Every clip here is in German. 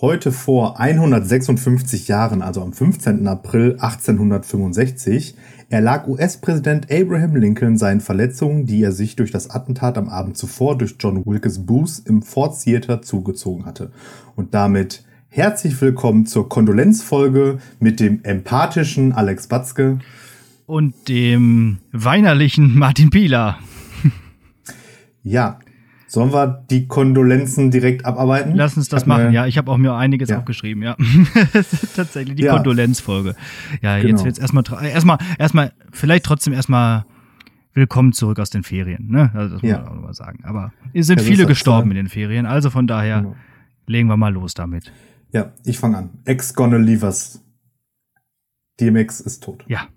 Heute vor 156 Jahren, also am 15. April 1865, erlag US-Präsident Abraham Lincoln seinen Verletzungen, die er sich durch das Attentat am Abend zuvor durch John Wilkes Booth im Ford Theater zugezogen hatte. Und damit herzlich willkommen zur Kondolenzfolge mit dem empathischen Alex Batzke und dem weinerlichen Martin Pieler. Ja, Sollen wir die Kondolenzen direkt abarbeiten? Lass uns das machen, ja. Ich habe auch mir einiges ja. aufgeschrieben, ja. Tatsächlich die ja. Kondolenzfolge. Ja, genau. jetzt wird's erstmal erstmal erstmal vielleicht trotzdem erstmal willkommen zurück aus den Ferien, ne? Also das muss ja. man auch mal sagen, aber es sind ja, viele gestorben in den Ferien, also von daher genau. legen wir mal los damit. Ja, ich fange an. Ex gonna leave us. DMX ist tot. Ja.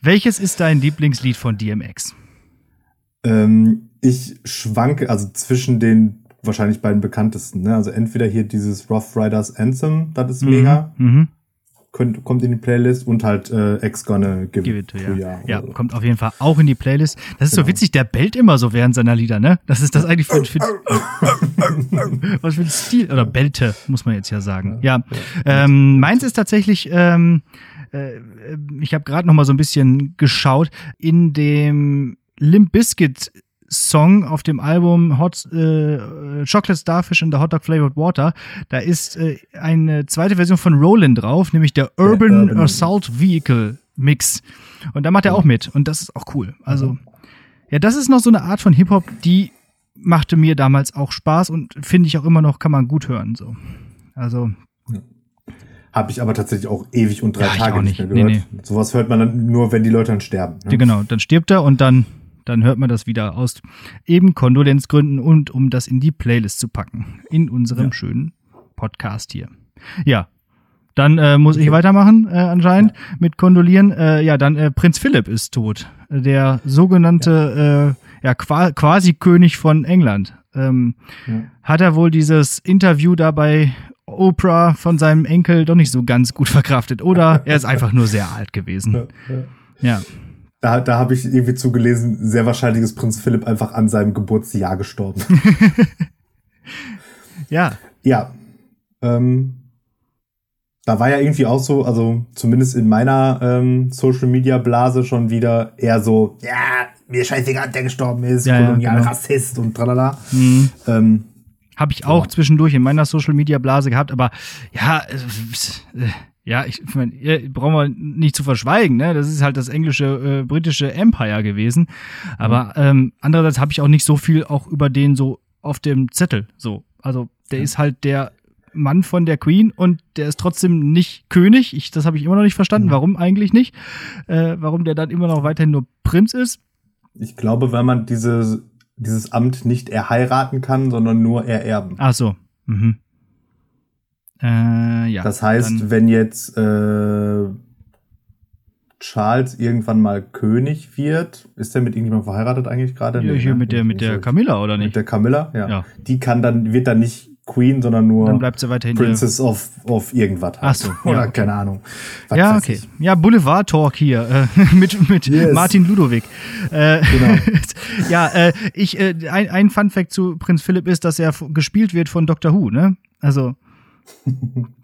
Welches ist dein Lieblingslied von DMX? Ähm, ich schwanke also zwischen den wahrscheinlich beiden bekanntesten. Ne? Also entweder hier dieses Rough Riders Anthem, das ist mhm. mega. Mhm. Könnt, kommt in die Playlist und halt äh, Ex Gonna Give, Give It to Ja, ja, ja so. kommt auf jeden Fall auch in die Playlist. Das ist genau. so witzig, der bellt immer so während seiner Lieder, ne? Das ist das eigentlich für, für was für ein Stil oder bellte, muss man jetzt ja sagen. Ja, ja. Ähm, meins ist tatsächlich ähm, äh, ich habe gerade noch mal so ein bisschen geschaut in dem Limp Bizkit Song auf dem Album Hot äh, Chocolate Starfish in the Hot Dog Flavored Water. Da ist äh, eine zweite Version von Roland drauf, nämlich der Urban, Urban Assault Vehicle Mix. Und da macht er auch mit. Und das ist auch cool. Also, ja, das ist noch so eine Art von Hip-Hop, die machte mir damals auch Spaß und finde ich auch immer noch, kann man gut hören. So. Also. Habe ich aber tatsächlich auch ewig und drei ja, Tage nicht. nicht mehr gehört. Nee, nee. Sowas hört man dann nur, wenn die Leute dann sterben. Ne? Ja, genau, dann stirbt er und dann dann hört man das wieder aus eben Kondolenzgründen und um das in die Playlist zu packen. In unserem ja. schönen Podcast hier. Ja. Dann äh, muss ich weitermachen, äh, anscheinend, ja. mit Kondolieren. Äh, ja, dann äh, Prinz Philipp ist tot. Der sogenannte, ja, äh, ja quasi König von England. Ähm. Hat er wohl dieses Interview dabei Oprah von seinem Enkel doch nicht so ganz gut verkraftet. Oder er ist einfach nur sehr alt gewesen. Ja. Da, da habe ich irgendwie zugelesen, sehr wahrscheinlich ist Prinz Philipp einfach an seinem Geburtsjahr gestorben. ja. Ja. Ähm, da war ja irgendwie auch so, also zumindest in meiner ähm, Social Media Blase schon wieder eher so, ja, mir scheißegal, der gestorben ist, ja, Kolonialrassist ja, genau. und tralala. Mhm. Ähm, habe ich auch ja. zwischendurch in meiner Social Media Blase gehabt, aber ja, äh, ja, ich meine, brauchen wir nicht zu verschweigen, ne? Das ist halt das englische, äh, britische Empire gewesen. Aber ähm, andererseits habe ich auch nicht so viel auch über den so auf dem Zettel. So, also der ja. ist halt der Mann von der Queen und der ist trotzdem nicht König. Ich, das habe ich immer noch nicht verstanden. Warum eigentlich nicht? Äh, warum der dann immer noch weiterhin nur Prinz ist? Ich glaube, weil man diese, dieses Amt nicht erheiraten kann, sondern nur ererben. Ach so. Mhm. Äh, ja. Das heißt, wenn jetzt äh, Charles irgendwann mal König wird, ist er mit irgendjemandem verheiratet eigentlich gerade? Ja, hier ne? mit der mit der Camilla oder nicht? Mit der Camilla, ja. ja. Die kann dann wird dann nicht Queen, sondern nur dann bleibt sie weiterhin Princess of, of irgendwas. Halt. Ach so, oder ja, okay. keine Ahnung. Was ja, okay. Ich. Ja, Boulevard Talk hier äh, mit mit yes. Martin Ludowig. Äh, genau. ja, äh, ich äh, ein, ein Fun Fact zu Prinz Philipp ist, dass er gespielt wird von Doctor Who, ne? Also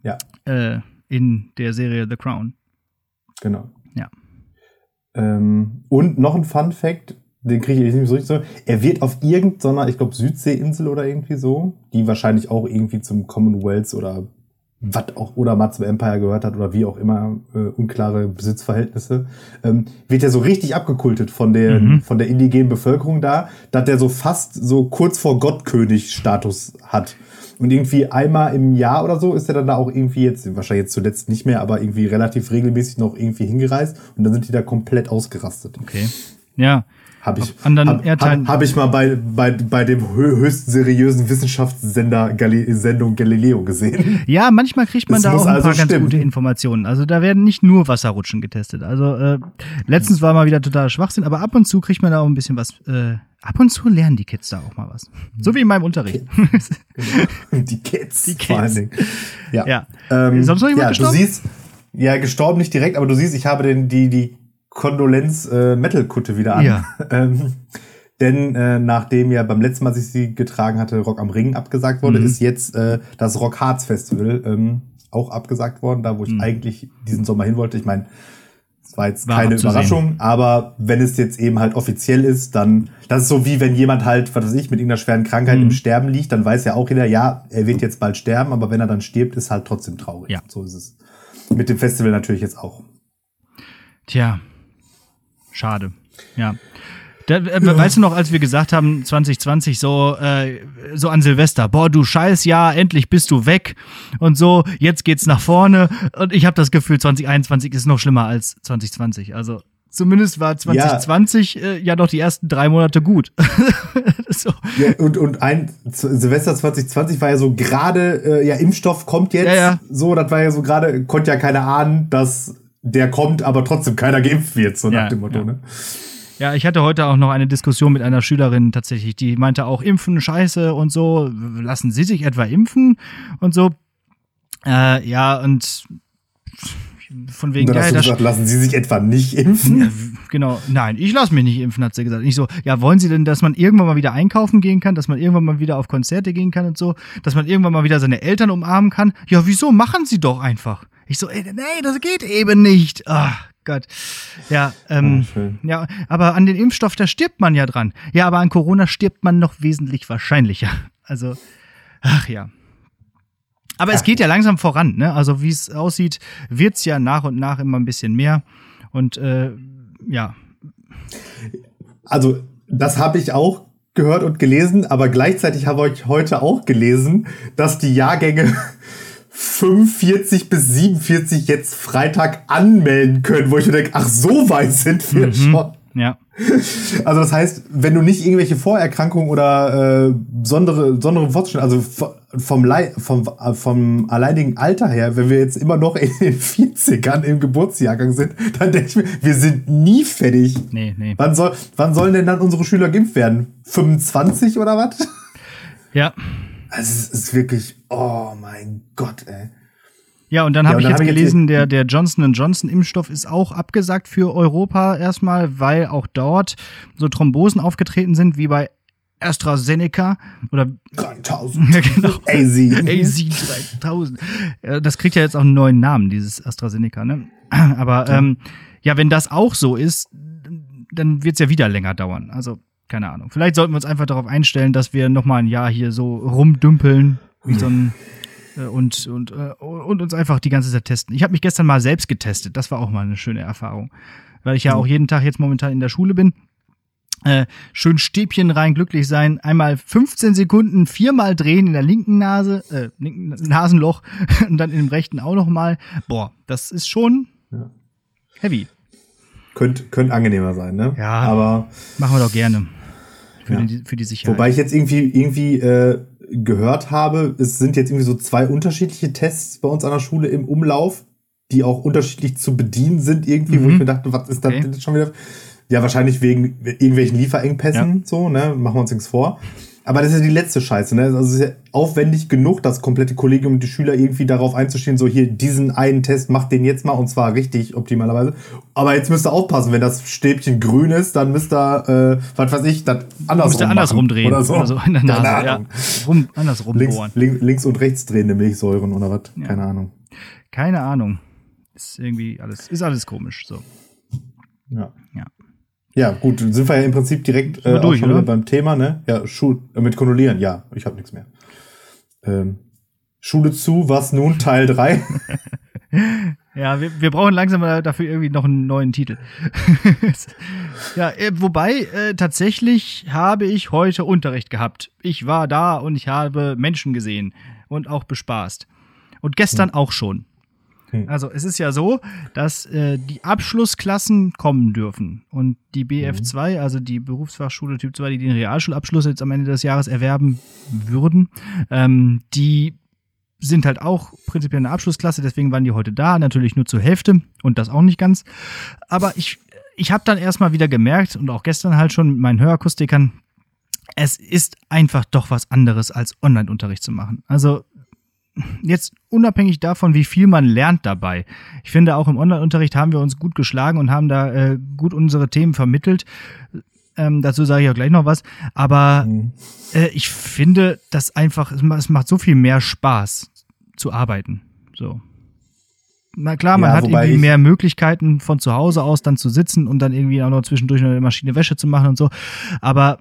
ja. Äh, in der Serie The Crown. Genau. Ja. Ähm, und noch ein Fun Fact, den kriege ich nicht so richtig so. Er wird auf irgendeiner, ich glaube, Südseeinsel oder irgendwie so, die wahrscheinlich auch irgendwie zum Commonwealth oder was auch oder mal zum Empire gehört hat oder wie auch immer, äh, unklare Besitzverhältnisse, ähm, wird er so richtig abgekultet von der, mhm. von der indigenen Bevölkerung da, dass der so fast so kurz vor Gottkönig-Status hat. Und irgendwie einmal im Jahr oder so ist er dann da auch irgendwie jetzt, wahrscheinlich jetzt zuletzt nicht mehr, aber irgendwie relativ regelmäßig noch irgendwie hingereist und dann sind die da komplett ausgerastet. Okay. Ja. Habe ich, hab, hab, hab, ich mal bei, bei, bei dem höchst seriösen Wissenschaftssender Gali Sendung Galileo gesehen. Ja, manchmal kriegt man das da auch ein also paar ganz gute Informationen. Also da werden nicht nur Wasserrutschen getestet. Also äh, letztens war mal wieder total Schwachsinn, aber ab und zu kriegt man da auch ein bisschen was äh, ab und zu lernen die Kids da auch mal was. So wie in meinem Unterricht. die Kids. Die Kids. Vor allen Dingen. Ja. ja. Ähm, Sonst noch jemand ja, gestorben? Du siehst, ja, gestorben nicht direkt, aber du siehst, ich habe den, die, die Kondolenz äh, wieder an. Ja. Ähm, Denn äh, nachdem ja beim letzten Mal, als ich sie getragen hatte, Rock am Ring abgesagt wurde, Mhm. ist jetzt äh, das Rock Harz Festival ähm, auch abgesagt worden, da wo ich Mhm. eigentlich diesen Sommer hin wollte. Ich meine, es war jetzt War keine. Überraschung, aber wenn es jetzt eben halt offiziell ist, dann, das ist so wie wenn jemand halt, was weiß ich, mit irgendeiner schweren Krankheit Mhm. im Sterben liegt, dann weiß ja auch jeder, ja, er wird jetzt bald sterben, aber wenn er dann stirbt, ist halt trotzdem traurig. Ja. So ist es. Mit dem Festival natürlich jetzt auch. Tja, schade. Ja. Da, äh, Weißt du noch, als wir gesagt haben, 2020 so, äh, so an Silvester, boah, du Scheißjahr, endlich bist du weg und so, jetzt geht's nach vorne und ich habe das Gefühl, 2021 ist noch schlimmer als 2020. Also zumindest war 2020 ja, äh, ja noch die ersten drei Monate gut. so. ja, und, und ein Silvester 2020 war ja so gerade, äh, ja, Impfstoff kommt jetzt. Ja, ja. So, das war ja so gerade, konnte ja keiner ahnen, dass der kommt, aber trotzdem keiner geimpft wird, so Ja, nach dem Motto, ja. ne? Ja, ich hatte heute auch noch eine Diskussion mit einer Schülerin tatsächlich, die meinte auch Impfen scheiße und so. Lassen Sie sich etwa impfen und so. Äh, ja, und von wegen dann hast ja, du gesagt, lassen Sie sich etwa nicht impfen? genau, nein, ich lasse mich nicht impfen, hat sie gesagt. Ich so, ja, wollen Sie denn, dass man irgendwann mal wieder einkaufen gehen kann, dass man irgendwann mal wieder auf Konzerte gehen kann und so, dass man irgendwann mal wieder seine Eltern umarmen kann? Ja, wieso? Machen Sie doch einfach. Ich so, ey, nee, das geht eben nicht. Ach Gott. Ja, ähm, Oh, ja, aber an den Impfstoff, da stirbt man ja dran. Ja, aber an Corona stirbt man noch wesentlich wahrscheinlicher. Also, ach ja. Aber es Ach. geht ja langsam voran, ne? Also wie es aussieht, wird's ja nach und nach immer ein bisschen mehr. Und äh, ja, Also, das habe ich auch gehört und gelesen, aber gleichzeitig habe ich heute auch gelesen, dass die Jahrgänge 45 bis 47 jetzt Freitag anmelden können, wo ich mir denke, ach, so weit sind wir schon. ja. Also das heißt, wenn du nicht irgendwelche Vorerkrankungen oder äh, besondere, besondere Fortschritte, also vom, Lei- vom, äh, vom alleinigen Alter her, wenn wir jetzt immer noch in den 40ern im Geburtsjahrgang sind, dann denke ich mir, wir sind nie fertig. Nee, nee. Wann, soll, wann sollen denn dann unsere Schüler geimpft werden? 25 oder was? Ja. Also es ist wirklich, oh mein Gott, ey. Ja, und dann Ja, habe und ich jetzt hab ich jetzt gelesen, der, der Johnson Johnson Impfstoff ist auch abgesagt für Europa erstmal, weil auch dort so Thrombosen aufgetreten sind, wie bei AstraZeneca oder 3000. ja, genau. AZ. AZ 3000. Äh, Das kriegt ja jetzt auch einen neuen Namen, dieses AstraZeneca, ne? Aber ähm, ja, wenn das auch so ist, dann wird es ja wieder länger dauern. Also, keine Ahnung. Vielleicht sollten wir uns einfach darauf einstellen, dass wir noch mal ein Jahr hier so rumdümpeln wie so ein äh, und, und, äh, und uns einfach die ganze Zeit testen. Ich habe mich gestern mal selbst getestet. Das war auch mal eine schöne Erfahrung. Weil ich ja auch jeden Tag jetzt momentan in der Schule bin. Äh, schön Stäbchen rein, glücklich sein, einmal 15 Sekunden viermal drehen in der linken Nase, äh, linken Nasenloch und dann in dem rechten auch noch mal. Boah, das ist schon Ja. heavy. Könnte könnt angenehmer sein, ne? Ja. Aber Machen wir doch gerne. Für, Ja. die, für die Sicherheit. Wobei ich jetzt irgendwie, irgendwie äh, gehört habe, es sind jetzt irgendwie so zwei unterschiedliche Tests bei uns an der Schule im Umlauf, die auch unterschiedlich zu bedienen sind, irgendwie, wo Mhm. ich mir dachte, was ist das Okay. denn schon wieder? Ja, wahrscheinlich wegen irgendwelchen Lieferengpässen, so, ne? Machen wir uns nichts vor. Aber das ist ja die letzte Scheiße, ne? Also es ist ja aufwendig genug, das komplette Kollegium und die Schüler irgendwie darauf einzustehen, so hier, diesen einen Test, macht den jetzt mal und zwar richtig optimalerweise. Aber jetzt müsst ihr aufpassen, wenn das Stäbchen grün ist, dann müsst ihr, äh, was weiß ich, das andersrum Musst du andersrum drehen. Oder so. in der Keine Nase. Ja. Ahnung. Rum, andersrum Links, bohren. link, links und rechts drehende Milchsäuren oder was? Ja. Keine Ahnung. Keine Ahnung. Ist irgendwie alles, ist alles komisch. So. Ja. Ja. Ja, gut, sind wir ja im Prinzip direkt äh, durch, oder? beim Thema, ne? Ja, Schul äh, mit Kondolieren, ja, ich habe nichts mehr. Ähm, Schule zu, was nun? Teil 3? Ja, wir, wir brauchen langsam dafür irgendwie noch einen neuen Titel. ja, äh, wobei, äh, tatsächlich habe ich heute Unterricht gehabt. Ich war da und ich habe Menschen gesehen und auch bespaßt. Und gestern auch schon. Hm. Also es ist ja so, dass äh, die Abschlussklassen kommen dürfen. Und die BF2, also die Berufsfachschule Typ 2, die den Realschulabschluss jetzt am Ende des Jahres erwerben würden, ähm, die sind halt auch prinzipiell eine Abschlussklasse, deswegen waren die heute da, natürlich nur zur Hälfte und das auch nicht ganz. Aber ich, ich habe dann erstmal wieder gemerkt und auch gestern halt schon mit meinen Hörakustikern, es ist einfach doch was anderes als Online-Unterricht zu machen. Also jetzt unabhängig davon, wie viel man lernt dabei. Ich finde, auch im Online-Unterricht haben wir uns gut geschlagen und haben da äh, gut unsere Themen vermittelt. Ähm, dazu sage ich auch gleich noch was. Aber Mhm. äh, ich finde, dass einfach, es ma- es macht so viel mehr Spaß zu arbeiten. So. Na klar, man Ja, hat irgendwie mehr Möglichkeiten von zu Hause aus dann zu sitzen und dann irgendwie auch noch zwischendurch eine Maschine Wäsche zu machen und so. Aber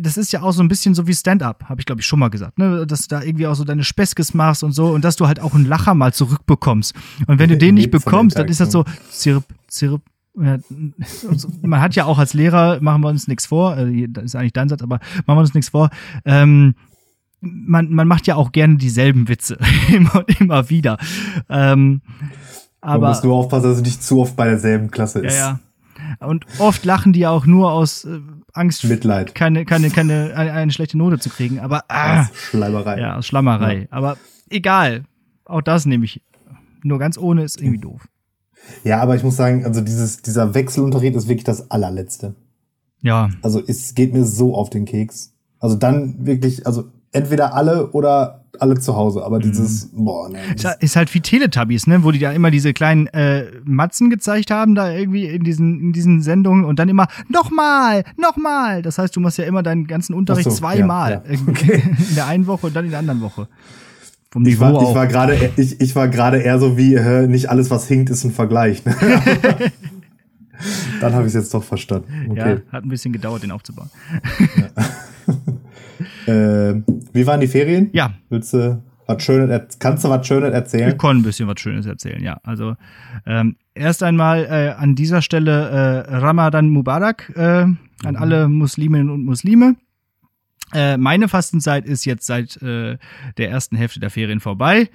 das ist ja auch so ein bisschen so wie Stand-up, habe ich glaube ich schon mal gesagt, ne? dass du da irgendwie auch so deine Speskes machst und so und dass du halt auch einen Lacher mal zurückbekommst. Und wenn du den nicht bekommst, dann ist das so zirp, zirp. Ja, man hat ja auch als Lehrer, machen wir uns nichts vor, äh, das ist eigentlich dein Satz, aber machen wir uns nichts vor, ähm, man, man macht ja auch gerne dieselben Witze, immer und immer wieder. Ähm, Man aber muss nur aufpassen, dass es nicht zu oft bei derselben Klasse ja, ist. ja. Und oft lachen die auch nur aus äh, Angst, Mitleid. keine, keine, keine, eine, eine schlechte Note zu kriegen. Aber ah, Das ist Schleimerei. ja, aus Schlammerei. Aber egal. Auch das nehme ich. Nur ganz ohne ist irgendwie doof. Ja, aber ich muss sagen, also dieses, dieser Wechselunterricht ist wirklich das allerletzte. Ja, Also es geht mir so auf den Keks. Also dann wirklich, also entweder alle oder alle zu Hause. Aber dieses, boah, ne. ist, ist halt wie Teletubbies, ne? Wo die da immer diese kleinen äh, Matzen gezeigt haben, da irgendwie in diesen, in diesen Sendungen und dann immer nochmal, nochmal. Das heißt, du machst ja immer deinen ganzen Unterricht so, zweimal. ja, ja. Irgendwie In der einen Woche und dann in der anderen Woche. Vom Ich Niveau war, ich war gerade, ich, ich war gerade eher so wie, äh, nicht alles, was hinkt, ist ein Vergleich. Ne? Dann habe ich es jetzt doch verstanden. Okay. Ja, hat ein bisschen gedauert, den aufzubauen. Äh, wie waren die Ferien? Ja, Willst du was Schönes, kannst du was Schönes Wir erzählen? können ein bisschen was Schönes erzählen, ja. Also ähm, erst einmal äh, an dieser Stelle äh, Ramadan Mubarak äh, an alle Musliminnen und Muslime. Äh, meine Fastenzeit ist jetzt seit äh, der ersten Hälfte der Ferien vorbei.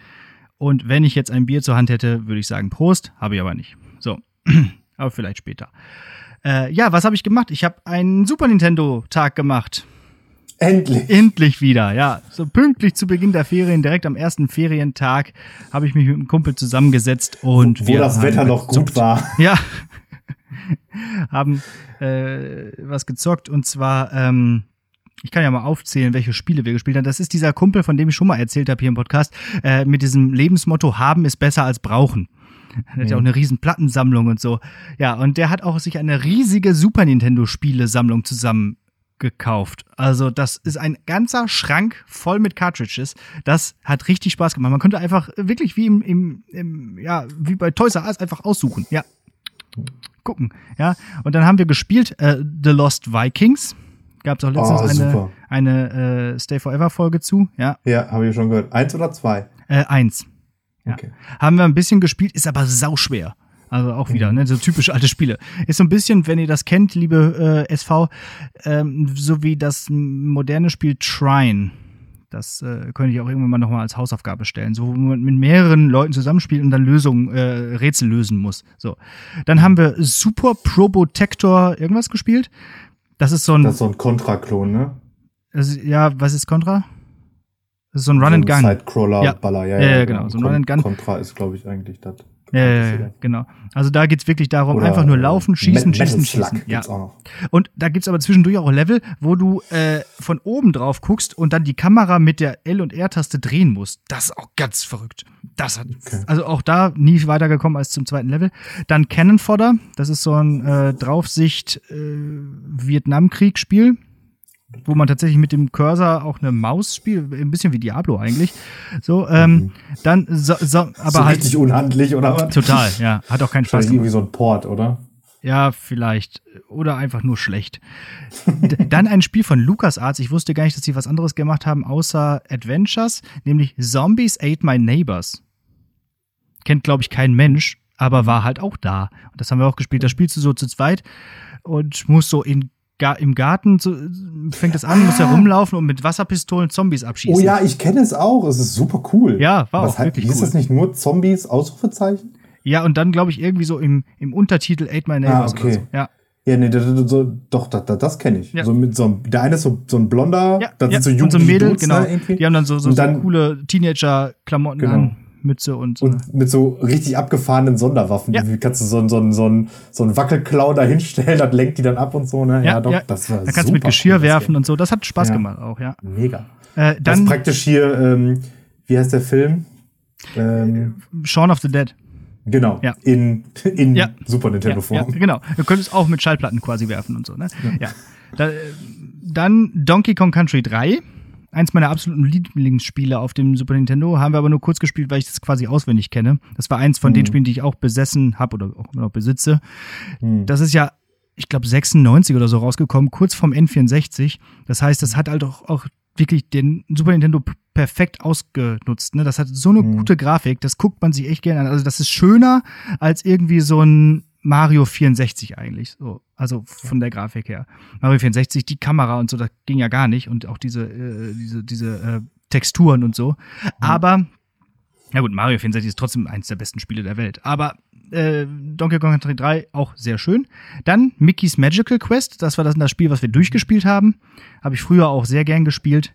Und wenn ich jetzt ein Bier zur Hand hätte, würde ich sagen Prost, habe ich aber nicht. So, aber vielleicht später. Äh, ja, was habe ich gemacht? Ich habe einen Super Nintendo-Tag gemacht. Endlich. Endlich wieder, ja. So pünktlich zu Beginn der Ferien, direkt am ersten Ferientag, habe ich mich mit einem Kumpel zusammengesetzt und Wo wir das Wetter noch gut gezockt. war. Ja. haben äh, was gezockt und zwar, ähm, ich kann ja mal aufzählen, welche Spiele wir gespielt haben. Das ist dieser Kumpel, von dem ich schon mal erzählt habe hier im Podcast, äh, mit diesem Lebensmotto, haben ist besser als brauchen. Er hat ja auch eine riesen Plattensammlung und so. Ja, und der hat auch sich eine riesige Super Nintendo Spielesammlung zusammen gekauft. Also das ist ein ganzer Schrank voll mit Cartridges. Das hat richtig Spaß gemacht. Man konnte einfach wirklich wie im, im, im ja, wie bei Toys R Us einfach aussuchen. Ja. Gucken. Ja. Und dann haben wir gespielt äh, The Lost Vikings. Gab es auch letztens Oh, eine, eine äh, Stay Forever Folge zu. Ja. Ja, habe ich schon gehört. Eins oder zwei? Äh, eins. Ja. Okay. Haben wir ein bisschen gespielt, ist aber sauschwer. Also auch wieder, ne, so typisch alte Spiele. Ist so ein bisschen, wenn ihr das kennt, liebe äh, SV, ähm, so wie das moderne Spiel Trine. Das äh, könnte ich auch irgendwann mal nochmal als Hausaufgabe stellen. So, wo man mit mehreren Leuten zusammenspielt und dann Lösungen, äh, Rätsel lösen muss. So. Dann haben wir Super Probotector irgendwas gespielt. Das ist so ein, Das ist so ein Kontra-Klon, ne? also, ja, was ist Contra? Das ist so ein Run so and Gun. Sidecrawler-Baller, ja, Ja, ja, genau, so ein Run and Gun. Contra ist, glaube ich, eigentlich das. Ja, ja, ja, genau. Also da geht's wirklich darum, Oder, einfach nur äh, laufen, schießen, Metal schießen, Slug schießen. Ja. Und da gibt's aber zwischendurch auch Level, wo du äh, von oben drauf guckst und dann die Kamera mit der L- und R-Taste drehen musst. Das ist auch ganz verrückt. Das hat, also auch da nie weitergekommen als zum zweiten Level. Dann Cannon Fodder, das ist so ein äh, Draufsicht äh, Vietnamkrieg-Spiel wo man tatsächlich mit dem Cursor auch eine Maus spielt, ein bisschen wie Diablo eigentlich. So, ähm, dann so, so, aber Mhm. so halt richtig unhandlich, oder was? total, ja, hat auch keinen Spaß irgendwie so ein Port, oder? Ja, vielleicht. Oder einfach nur schlecht. Dann ein Spiel von LucasArts. Ich wusste gar nicht, dass sie was anderes gemacht haben, außer Adventures, nämlich Zombies Ate My Neighbors. Kennt, glaube ich, kein Mensch, aber war halt auch da. Und das haben wir auch gespielt. Da spielst du so zu zweit und musst so in, im Garten, so, fängt es an, musst ja rumlaufen und mit Wasserpistolen Zombies abschießen. Oh ja, ich kenne es auch. Es ist super cool. Ja, war Was auch hat, wirklich hieß cool. das nicht nur Zombies, Ausrufezeichen? Ja, und dann, glaube ich, irgendwie so im, im Untertitel Ate My Neighbors Ah, okay. so. Ja. Ja, nee, so, doch, das, das, kenne ich. Ja. So mit so einem, der eine ist so, so ein blonder, Ja, das ja. sind so und so ein jugendliche Mädel, Dudes, genau. ne. Die haben dann so, so, dann- so coole Teenager-Klamotten Genau. an, Mütze und so. Und mit so richtig abgefahrenen Sonderwaffen. Ja. Wie kannst du so, ein- so, ein- so, ein- so einen Wackelklau da hinstellen, das lenkt die dann ab und so, ne? Ja, doch, das war Da kannst du mit Geschirr cool, werfen und so. Das hat Spaß Ja. gemacht auch, ja. Mega. Äh, Das ist dann praktisch hier, ähm, wie heißt der Film? Ähm, Shaun of the Dead. Genau. Ja. In, in Ja. Super Ja, Nintendo-Form. ja, genau. Du könntest auch mit Schallplatten quasi werfen und so, ne? Ja. Da, äh, dann Donkey Kong Country 3. Eins meiner absoluten Lieblingsspiele auf dem Super Nintendo. Haben wir aber nur kurz gespielt, weil ich das quasi auswendig kenne. Das war eins von den Mhm. Spielen, die ich auch besessen habe oder auch immer noch besitze. Hm. Das ist ja, ich glaube, 96 oder so rausgekommen, kurz vom N64. Das heißt, das hat halt auch, auch wirklich den Super Nintendo perfekt ausgenutzt. Ne? Das hat so eine Mhm. gute Grafik, das guckt man sich echt gerne an. Also das ist schöner als irgendwie so ein Mario 64 eigentlich. So. Also von der Grafik her. Mario 64, die Kamera und so, das ging ja gar nicht. Und auch diese, äh, diese, diese äh, Texturen und so. Aber ja gut, Mario 64 ist trotzdem eines der besten Spiele der Welt. Aber äh, Donkey Kong Country 3 auch sehr schön. Dann Mickey's Magical Quest. Das war das, das Spiel, was wir durchgespielt haben. Habe ich früher auch sehr gern gespielt.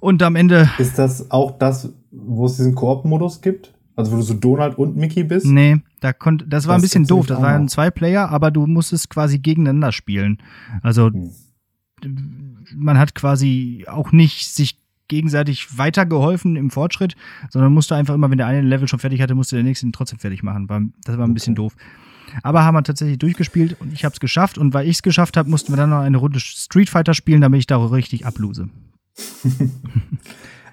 Und am Ende, Ist das auch das, wo es diesen Koop-Modus gibt? Also wo du so Donald und Mickey bist? nee, da konnte, das war ein Das bisschen gibt's doof. Das waren zwei Player, aber du musstest quasi gegeneinander spielen. Also Hm. man hat quasi auch nicht sich gegenseitig weitergeholfen im Fortschritt, sondern musste einfach immer, wenn der eine ein Level schon fertig hatte, musste der nächste ihn trotzdem fertig machen. Das war ein bisschen Okay. doof. Aber haben wir tatsächlich durchgespielt und ich habe es geschafft. Und weil ich es geschafft habe, mussten wir dann noch eine Runde Street Fighter spielen, damit ich da richtig ablose.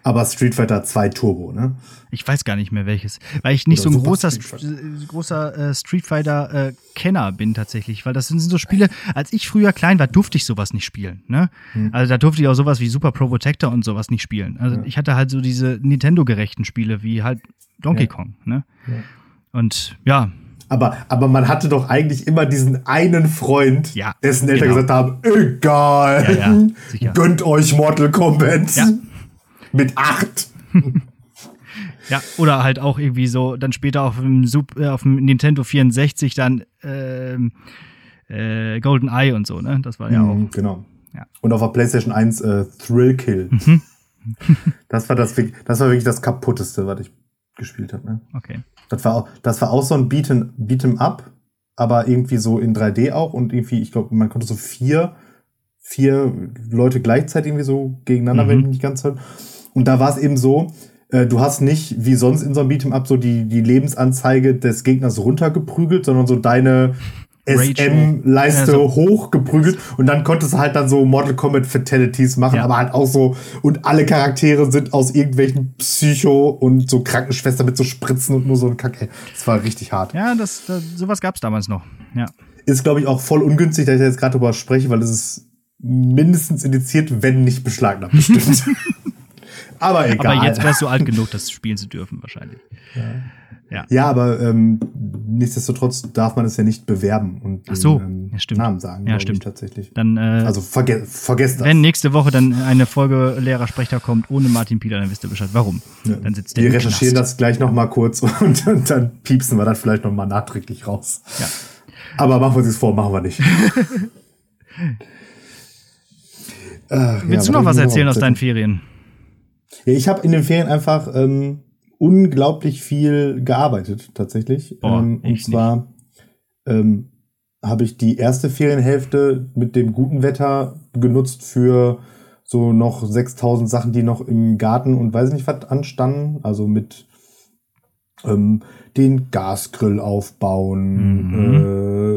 Aber Street Fighter 2 Turbo, ne? Ich weiß gar nicht mehr welches, weil ich nicht Oder so ein großer, Street Fighter. großer äh, Street Fighter äh, Kenner bin tatsächlich, weil das sind so Spiele, als ich früher klein war, durfte ich sowas nicht spielen, ne? Hm. Also da durfte ich auch sowas wie Super Pro Protector und sowas nicht spielen. Also Ja. ich hatte halt so diese Nintendo gerechten Spiele wie halt Donkey Ja. Kong, ne? Ja. Und ja, Aber, aber man hatte doch eigentlich immer diesen einen Freund, Ja, dessen Eltern genau. gesagt haben, egal, Ja, ja, gönnt euch Mortal Kombat. Mit acht. ja, oder halt auch irgendwie so dann später auf dem Sup äh, auf dem Nintendo 64 dann ähm, äh, Golden Eye und so, ne? Das war ja auch Mhm, genau. Ja. Und auf der PlayStation 1 äh, Thrill Kill. Mhm. das, war das, das war wirklich das kaputteste, was ich gespielt habe. Ne? okay. Das, war auch, das war auch so ein Beat'em Beat'em Up, aber irgendwie so in 3D auch und irgendwie, ich glaube, man konnte so vier, vier Leute gleichzeitig irgendwie so gegeneinander, Mhm. wenn ich mich nicht ganz höre. Und da war es eben so, äh, du hast nicht wie sonst in so einem Beat'em Up so die, die Lebensanzeige des Gegners runtergeprügelt, sondern so deine SM-Leiste Ja, so- hochgeprügelt und dann konntest du halt dann so Mortal Kombat Fatalities machen, Ja. aber halt auch so und alle Charaktere sind aus irgendwelchen Psycho und so Krankenschwestern mit so Spritzen und nur so ein Kack. Ey, das war richtig hart. Ja, das, das sowas gab's damals noch. Ja. Ist, glaube ich, auch voll ungünstig, dass ich da jetzt gerade drüber spreche, weil es ist mindestens indiziert, wenn nicht beschlagnahmt, bestimmt. aber egal. Aber jetzt wärst du alt genug, das spielen zu dürfen, wahrscheinlich. ja, aber ähm, nichtsdestotrotz darf man es ja nicht bewerben und Ach so, den, ähm, ja, stimmt. Namen sagen. Ja, stimmt. Ich, tatsächlich. Dann, äh, Also verge vergesst das. wenn nächste Woche dann eine Folge Lehrersprecher kommt ohne Martin Pieler, dann wisst ihr Bescheid, warum. Ja. Dann sitzt der Wir recherchieren Knast. das gleich noch mal kurz und dann, dann piepsen wir das vielleicht noch mal nachträglich raus. Ja. Aber machen wir uns das vor, machen wir nicht. Ach, Willst ja, du noch was erzählen aus deinen Ferien? Ja, ich habe in den Ferien einfach ähm, unglaublich viel gearbeitet, tatsächlich. Boah, ähm, und zwar ähm, habe ich die erste Ferienhälfte mit dem guten Wetter genutzt für so noch 6000 Sachen, die noch im Garten und weiß nicht was anstanden. Also mit ähm, den Gasgrill aufbauen,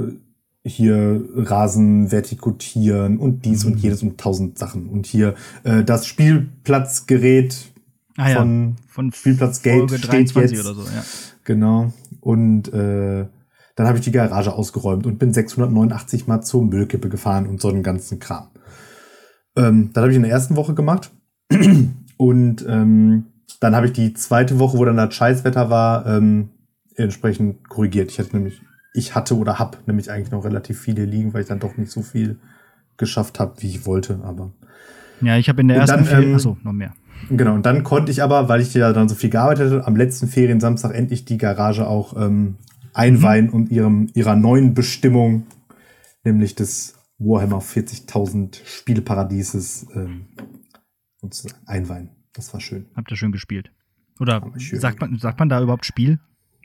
äh, hier Rasen vertikutieren und dies und jedes und tausend Sachen. Und hier äh, das Spielplatzgerät Ah ja, von von Spielplatzgate steht 23 jetzt. oder so, ja. Genau. Und äh, dann habe ich die Garage ausgeräumt und bin 689 Mal zur Müllkippe gefahren und so einen ganzen Kram. Ähm, das habe ich in der ersten Woche gemacht. Und ähm, dann habe ich die zweite Woche, wo dann das Scheißwetter war, ähm, entsprechend korrigiert. Ich hatte nämlich, ich hatte oder hab nämlich eigentlich noch relativ viele liegen, weil ich dann doch nicht so viel geschafft habe, wie ich wollte. Aber Ja, ich habe in der Und ersten dann, Ferien, ähm, achso, noch mehr. Genau, und dann konnte ich aber, weil ich ja dann so viel gearbeitet hatte, am letzten Feriensamstag endlich die Garage auch ähm, einweihen und ihrem, ihrer neuen Bestimmung, nämlich des Warhammer 40.000 Spielparadieses, ähm, einweihen. Das war schön. Habt ihr schön gespielt? Oder schön sagt man, sagt man da überhaupt Spiel?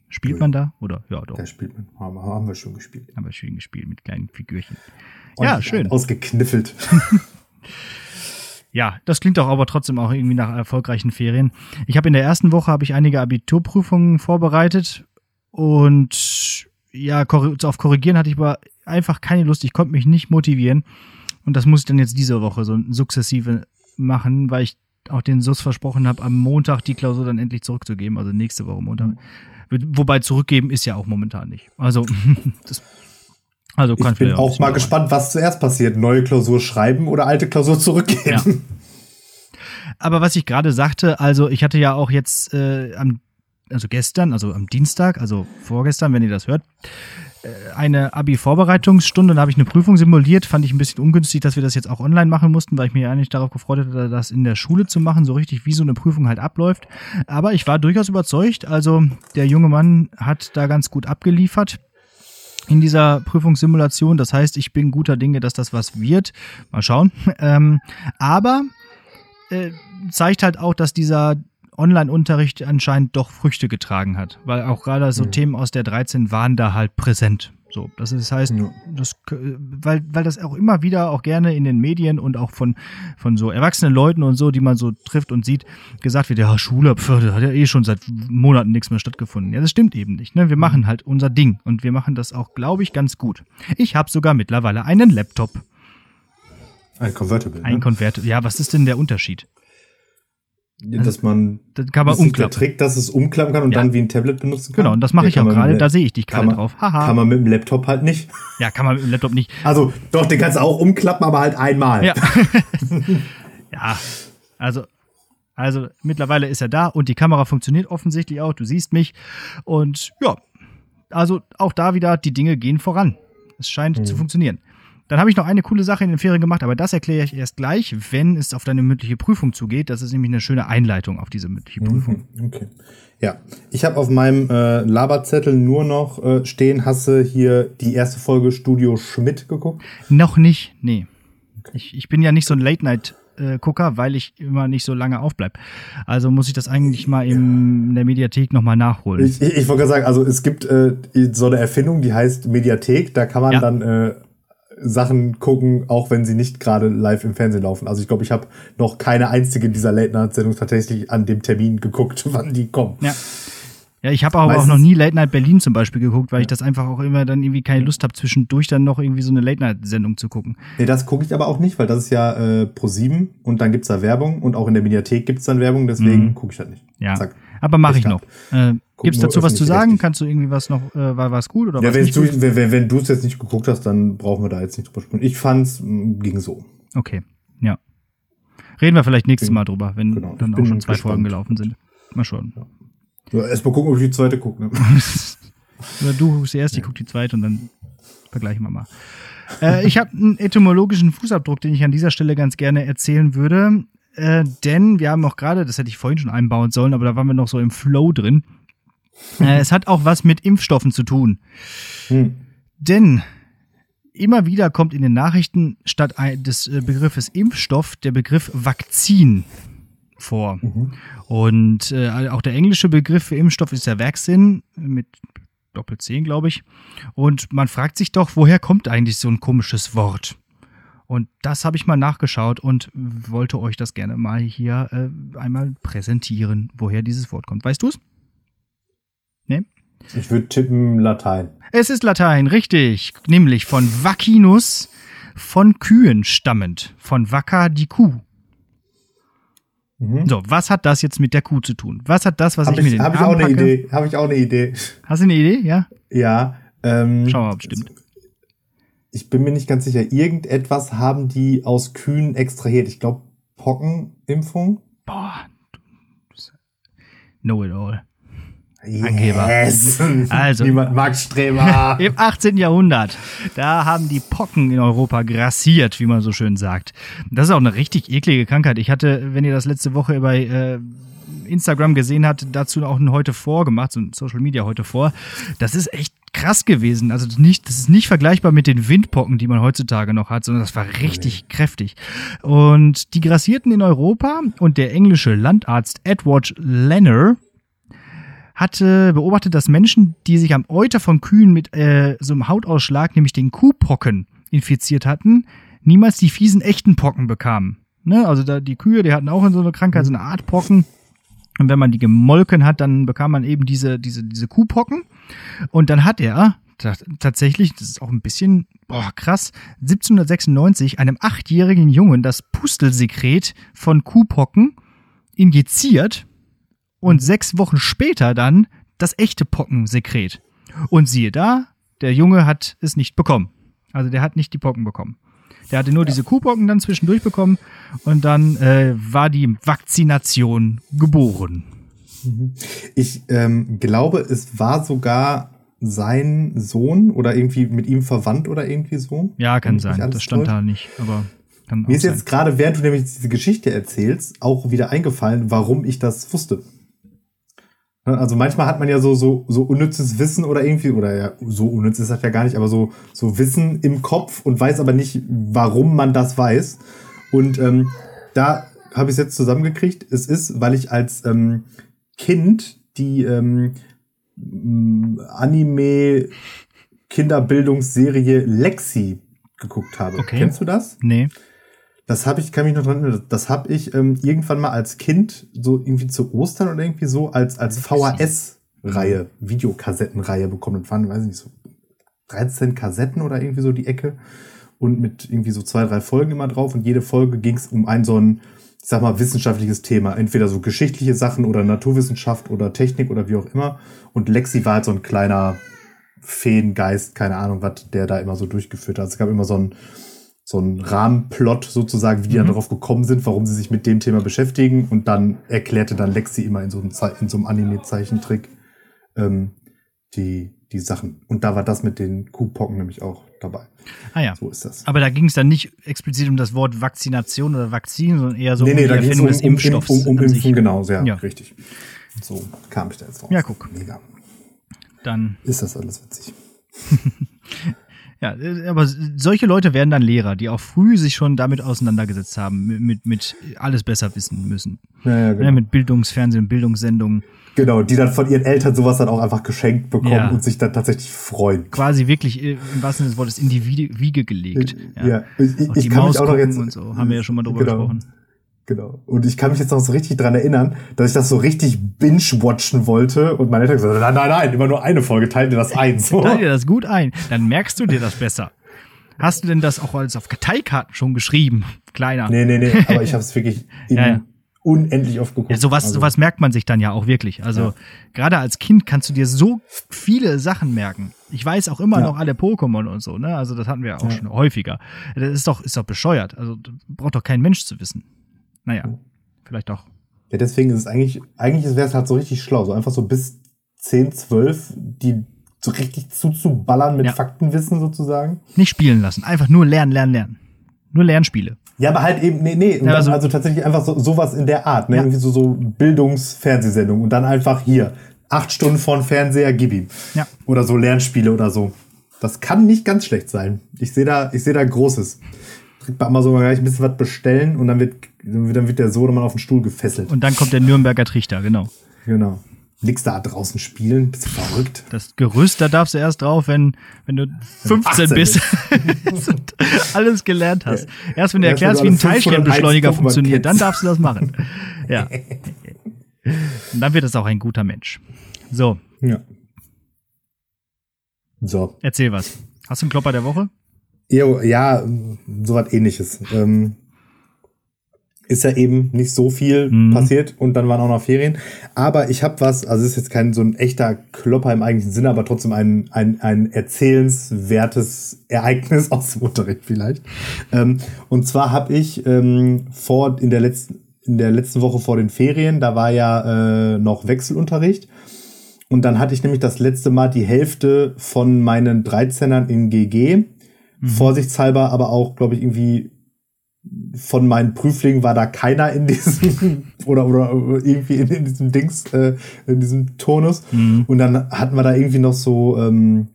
Spielt Ja, man da? Oder ja, doch. Da spielt man. Haben, haben wir schon gespielt. Haben wir schön gespielt mit kleinen Figürchen. Ja, Und schön. Ausgekniffelt. Ja, das klingt doch aber trotzdem auch irgendwie nach erfolgreichen Ferien. Ich habe in der ersten Woche habe ich einige Abiturprüfungen vorbereitet. Und ja, auf Korrigieren hatte ich aber einfach keine Lust. Ich konnte mich nicht motivieren. Und das muss ich dann jetzt diese Woche so sukzessive machen, weil ich auch den SUS versprochen habe, am Montag die Klausur dann endlich zurückzugeben, also nächste Woche Montag. Wobei zurückgeben ist ja auch momentan nicht. Also, das, also kann ich bin auch mal gespannt, was zuerst passiert. Neue Klausur schreiben oder alte Klausur zurückgeben. Ja. Aber was ich gerade sagte, also ich hatte ja auch jetzt äh, am, also gestern, also am Dienstag, also vorgestern, wenn ihr das hört, eine Abi-Vorbereitungsstunde und da habe ich eine Prüfung simuliert. Fand ich ein bisschen ungünstig, dass wir das jetzt auch online machen mussten, weil ich mir eigentlich darauf gefreut hatte, das in der Schule zu machen, so richtig wie so eine Prüfung halt abläuft. Aber ich war durchaus überzeugt. Also der junge Mann hat da ganz gut abgeliefert in dieser Prüfungssimulation. Das heißt, ich bin guter Dinge, dass das was wird. Mal schauen. Ähm, aber äh, zeigt halt auch, dass dieser Online-Unterricht anscheinend doch Früchte getragen hat, weil auch gerade so mhm. Themen aus der 13 waren da halt präsent. So, das, ist, heißt, ja. das, weil, weil das auch immer wieder auch gerne in den Medien und auch von, von so erwachsenen Leuten und so, die man so trifft und sieht, gesagt wird, ja, Schule, pf, hat ja eh schon seit Monaten nichts mehr stattgefunden. Ja, das stimmt eben nicht. Ne? Wir machen halt unser Ding und wir machen das auch, glaube ich, ganz gut. Ich habe sogar mittlerweile einen Laptop. Ein Convertible. Ein ne? Convertible. Ja, was ist denn der Unterschied? Dass man das kann man umklappen. der Trick, dass es umklappen kann und ja. dann wie ein Tablet benutzen kann. Genau, und das mache ich auch gerade, da sehe ich dich gerade drauf. Haha. Kann man mit dem Laptop halt nicht. Ja, kann man mit dem Laptop nicht. Also, doch, den kannst du auch umklappen, aber halt einmal. Ja. ja. Also also mittlerweile ist er da und die Kamera funktioniert offensichtlich auch, du siehst mich und ja, also auch da wieder die Dinge gehen voran. Es scheint mhm. zu funktionieren. Dann habe ich noch eine coole Sache in den Ferien gemacht, aber das erkläre ich erst gleich, wenn es auf deine mündliche Prüfung zugeht. Das ist nämlich eine schöne Einleitung auf diese mündliche Prüfung. Mhm, okay. Ja, ich habe auf meinem äh, Laberzettel nur noch äh, stehen, hast du hier die erste Folge Studio Schmidt geguckt? Noch nicht, nee. Okay. Ich, ich bin ja nicht so ein Late-Night- Gucker, weil ich immer nicht so lange aufbleibe. Also muss ich das eigentlich mal im, in der Mediathek nochmal nachholen. Ich, ich, ich wollte gerade sagen, also es gibt äh, so eine Erfindung, die heißt Mediathek, da kann man ja. dann äh, Sachen gucken, auch wenn sie nicht gerade live im Fernsehen laufen. Also ich glaube, ich habe noch keine einzige dieser Late-Night-Sendungen tatsächlich an dem Termin geguckt, wann die kommen. Ja. Ja, ich habe aber auch noch nie Late Night Berlin zum Beispiel geguckt, weil ich das einfach auch immer dann irgendwie keine Lust habe, zwischendurch dann noch irgendwie so eine Late Night Sendung zu gucken. Nee, das gucke ich aber auch nicht, weil das ist ja äh, pro 7 und dann gibt's da Werbung und auch in der Mediathek gibt's dann Werbung, deswegen mhm. gucke ich halt nicht. Ja. Zack. Aber mache ich noch. Äh, Gibt es dazu was zu sagen? Richtig. Kannst du irgendwie was noch, äh, war was gut oder ja, was wenn du, wenn, wenn du es jetzt nicht geguckt hast, dann brauchen wir da jetzt nicht drüber sprechen. Ich fand's ging so. Okay, ja. Reden wir vielleicht nächstes Mal drüber, wenn genau, dann auch schon zwei gespannt. Folgen gelaufen sind. Mal schauen. Ja. Ja, Erstmal gucken, ob ich die zweite gucke. Ne? oder du guckst die erste, ich guck die zweite und dann vergleichen wir mal. äh, ich habe einen etymologischen Fußabdruck, den ich an dieser Stelle ganz gerne erzählen würde. Äh, denn wir haben auch gerade, das hätte ich vorhin schon einbauen sollen, aber da waren wir noch so im Flow drin. Äh, es hat auch was mit Impfstoffen zu tun. Hm. Denn immer wieder kommt in den Nachrichten statt des äh, Begriffes Impfstoff der Begriff Vakzin vor. Mhm. Und äh, auch der englische Begriff für Impfstoff ist der Vaccine mit Doppel 10, glaube ich. Und man fragt sich doch, woher kommt eigentlich so ein komisches Wort? Und das habe ich mal nachgeschaut und wollte euch das gerne mal hier äh, einmal präsentieren, woher dieses Wort kommt. Weißt du es? Nee? Ich würde tippen Latein. Es ist Latein, richtig. Nämlich von Vaccinus, von Kühen stammend. Von Vacca die Kuh. Mhm. So, was hat das jetzt mit der Kuh zu tun? Was hat das, was hab ich, ich mir den Habe ich auch eine Idee. Habe ich auch eine Idee. Hast du eine Idee? Ja. Ja. Ähm, Schau mal, ob es stimmt ich bin mir nicht ganz sicher, irgendetwas haben die aus Kühen extrahiert. Ich glaube, Pockenimpfung. Boah. Know it all. Yes. Also, Niemand mag Streber. Im 18. Jahrhundert, da haben die Pocken in Europa grassiert, wie man so schön sagt. Das ist auch eine richtig eklige Krankheit. Ich hatte, wenn ihr das letzte Woche bei äh, Instagram gesehen habt, dazu auch ein heute vor gemacht, so ein Social Media heute vor. Das ist echt krass gewesen. Also nicht, das ist nicht vergleichbar mit den Windpocken, die man heutzutage noch hat, sondern das war richtig nee. kräftig. Und die grassierten in Europa und der englische Landarzt Edward Lenner hatte beobachtet, dass Menschen, die sich am Euter von Kühen mit äh, so einem Hautausschlag, nämlich den Kuhpocken, infiziert hatten, niemals die fiesen echten Pocken bekamen. Ne? Also da, die Kühe, die hatten auch in so einer Krankheit so eine Art Pocken Und wenn man die gemolken hat, dann bekam man eben diese, diese, diese Kuhpocken. Und dann hat er tatsächlich, das ist auch ein bisschen boah, krass, 1796 einem achtjährigen Jungen das Pustelsekret von Kuhpocken injiziert und sechs Wochen später dann das echte Pockensekret. Und siehe da, der Junge hat es nicht bekommen. Also der hat nicht die Pocken bekommen. Der hatte nur ja. diese Kuhpocken dann zwischendurch bekommen und dann äh, war die Vakzination geboren. Mhm. Ich ähm, glaube, es war sogar sein Sohn oder irgendwie mit ihm verwandt oder irgendwie so. Ja, kann sein. Das stand da nicht, aber kann Mir ist sein. jetzt gerade, während du nämlich diese Geschichte erzählst, auch wieder eingefallen, warum ich das wusste. Ne, also manchmal hat man ja so, so, so unnützes Wissen oder irgendwie, oder ja, so unnütz ist das ja gar nicht, aber so, so Wissen im Kopf und weiß aber nicht, warum man das weiß. Und ähm, da habe ich es jetzt zusammengekriegt. Es ist, weil ich als ähm, Kind die ähm, Anime Kinderbildungsserie Lexi geguckt habe. Okay. Kennst du das? Nee. Das habe ich, kann mich noch dran erinnern, das habe ich ähm, irgendwann mal als Kind, so irgendwie zu Ostern oder irgendwie so, als, als VHS-Reihe, Videokassettenreihe bekommen. Das waren, weiß ich nicht, so 13 Kassetten oder irgendwie so die Ecke. Und mit irgendwie so zwei, drei Folgen immer drauf. Und jede Folge ging es um ein so ein, ich sag mal, wissenschaftliches Thema. Entweder so geschichtliche Sachen oder Naturwissenschaft oder Technik oder wie auch immer. Und Lexi war halt so ein kleiner Feengeist, keine Ahnung, was der da immer so durchgeführt hat. Es gab immer so ein, so ein Rahmenplot sozusagen, wie die mhm. dann darauf gekommen sind, warum sie sich mit dem Thema beschäftigen. Und dann erklärte dann Lexi immer in so einem, in so einem Anime-Zeichentrick ähm, die, die Sachen. Und da war das mit den Kuhpocken nämlich auch dabei. Ah ja. So ist das. Aber da ging es dann nicht explizit um das Wort Vakzination oder Vakzin, sondern eher so nee, um nee, die Erfindung um, des Impfstoffs. Um, um, um Impfen, genau, sehr ja. richtig. So kam ich da jetzt raus. Ja, guck. Mega. Dann ist das alles witzig. Ja, äh, aber solche Leute werden dann Lehrer, die auch früh sich schon damit auseinandergesetzt haben, mit, mit, mit alles besser wissen müssen. Ja, ja, genau. ja, mit Bildungsfernsehen, Bildungssendungen. Genau, die dann von ihren Eltern sowas dann auch einfach geschenkt bekommen ja. und sich dann tatsächlich freuen. Quasi wirklich äh, im wahrsten Sinne des Wortes in die Wiege gelegt. Ja, ja. ich, ich, ich kann Maus mich auch noch jetzt und so, haben wir ja schon mal drüber genau. gesprochen. Genau. Und ich kann mich jetzt noch so richtig dran erinnern, dass ich das so richtig binge-watchen wollte und meine Eltern gesagt haben, nein, nein, nein, immer nur eine Folge, teil dir das ein. So. Teil dir das gut ein, dann merkst du dir das besser. Hast du denn das auch als auf Karteikarten schon geschrieben? Kleiner. Nee, nee, nee, aber ich habe es wirklich ja, ja. unendlich oft geguckt. Ja, sowas, also. sowas merkt man sich dann ja auch wirklich. Also ja. gerade als Kind kannst du dir so viele Sachen merken. Ich weiß auch immer noch alle Pokémon und so, ne? Also das hatten wir auch schon häufiger. Das ist doch, ist doch bescheuert. Also braucht doch kein Mensch zu wissen. Naja, vielleicht doch. Ja, deswegen ist es eigentlich, eigentlich wäre es halt so richtig schlau, so einfach so bis 10, 12, die so richtig zuzuballern mit ja. Faktenwissen sozusagen. Nicht spielen lassen, einfach nur lernen, lernen, lernen. Nur Lernspiele. Ja, aber halt eben, nee, nee, ja, also, also, tatsächlich einfach so, sowas in der Art, ne? Ja. Irgendwie so, so Bildungsfernsehsendung und dann einfach hier, acht Stunden von Fernseher, gib ihm. Ja. Oder so Lernspiele oder so. Das kann nicht ganz schlecht sein. Ich sehe da, ich sehe da Großes bei Amazon gleich ein bisschen was bestellen und dann wird, dann wird der Sohnemann auf den Stuhl gefesselt. Und dann kommt der Nürnberger Trichter, genau. Genau. Nix da draußen spielen, bist du verrückt. Das Gerüst, da darfst du erst drauf, wenn, wenn du 15 bist. und alles gelernt hast. Erst wenn du erst erklärst, wie ein Teilchenbeschleuniger funktioniert, dann darfst du das machen. Ja. Und dann wird es auch ein guter Mensch. So. Ja. So. Erzähl was. Hast du einen Klopper der Woche? Ja, so was ähnliches. Ähm, ist ja eben nicht so viel mhm. passiert und dann waren auch noch Ferien. Aber ich habe was, also es ist jetzt kein so ein echter Klopper im eigentlichen Sinne, aber trotzdem ein, ein, ein erzählenswertes Ereignis aus dem Unterricht vielleicht. Ähm, und zwar habe ich ähm, vor in der letzten in der letzten Woche vor den Ferien, da war ja äh, noch Wechselunterricht. Und dann hatte ich nämlich das letzte Mal die Hälfte von meinen 13ern in GG Mhm. Vorsichtshalber aber auch, glaube ich, irgendwie von meinen Prüflingen war da keiner in diesem oder oder irgendwie in, in diesem Dings äh, in diesem Turnus mhm. und dann hatten wir da irgendwie noch so ähm,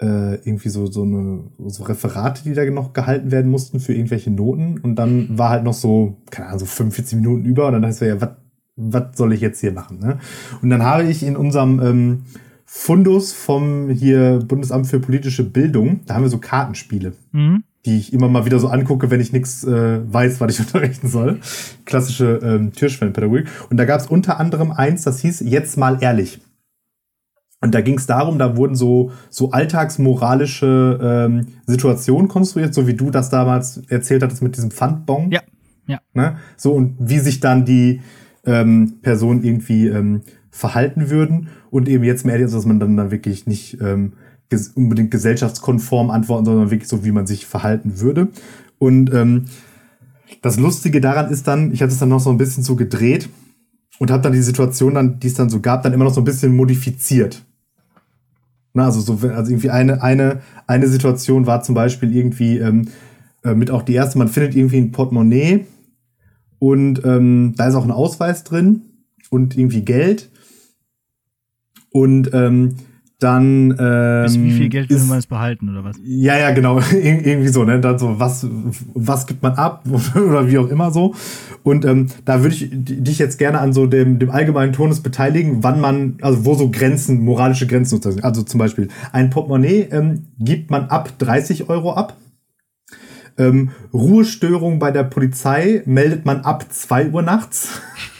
äh, irgendwie so so eine so Referate, die da noch gehalten werden mussten für irgendwelche Noten und dann war halt noch so keine Ahnung so 45 Minuten über und dann heißt wir ja was was soll ich jetzt hier machen ne und dann habe ich in unserem ähm, Fundus vom hier Bundesamt für politische Bildung. Da haben wir so Kartenspiele. Mhm. Die ich immer mal wieder so angucke, wenn ich nichts äh, weiß, was ich unterrichten soll. Klassische ähm, Türschwellenpädagogik. Und da gab es unter anderem eins, das hieß Jetzt mal ehrlich. Und da ging es darum, da wurden so, so alltagsmoralische ähm, Situationen konstruiert, so wie du das damals erzählt hattest mit diesem Pfandbon. Ja, ja. Ne? So, und wie sich dann die ähm, Personen irgendwie ähm, verhalten würden. Und eben jetzt mehr, dass man dann, dann wirklich nicht ähm, ges unbedingt gesellschaftskonform antworten, sondern wirklich so, wie man sich verhalten würde. Und ähm, das Lustige daran ist dann, ich hatte es dann noch so ein bisschen so gedreht und habe dann die Situation, dann, die es dann so gab, dann immer noch so ein bisschen modifiziert. Na, also so, also irgendwie eine, eine, eine Situation war zum Beispiel irgendwie ähm, äh, mit auch die erste, man findet irgendwie ein Portemonnaie und ähm, da ist auch ein Ausweis drin und irgendwie Geld. Und ähm, dann. Ähm, Bis wie viel Geld will man es behalten oder was? Ja, ja, genau. Ir irgendwie so, ne? Dann so, was, was gibt man ab oder wie auch immer so. Und ähm, da würde ich dich jetzt gerne an so dem, dem allgemeinen Tonus beteiligen, wann man, also wo so Grenzen, moralische Grenzen sind. Also zum Beispiel, ein Portemonnaie ähm, gibt man ab 30 Euro ab. Ähm, Ruhestörung bei der Polizei meldet man ab 2 Uhr nachts.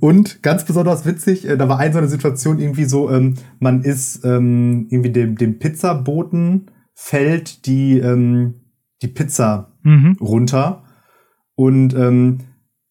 Und ganz besonders witzig, äh, da war eine so eine Situation irgendwie so, ähm, man ist ähm, irgendwie dem, dem Pizzaboten fällt die, ähm, die Pizza mhm. runter. Und ähm,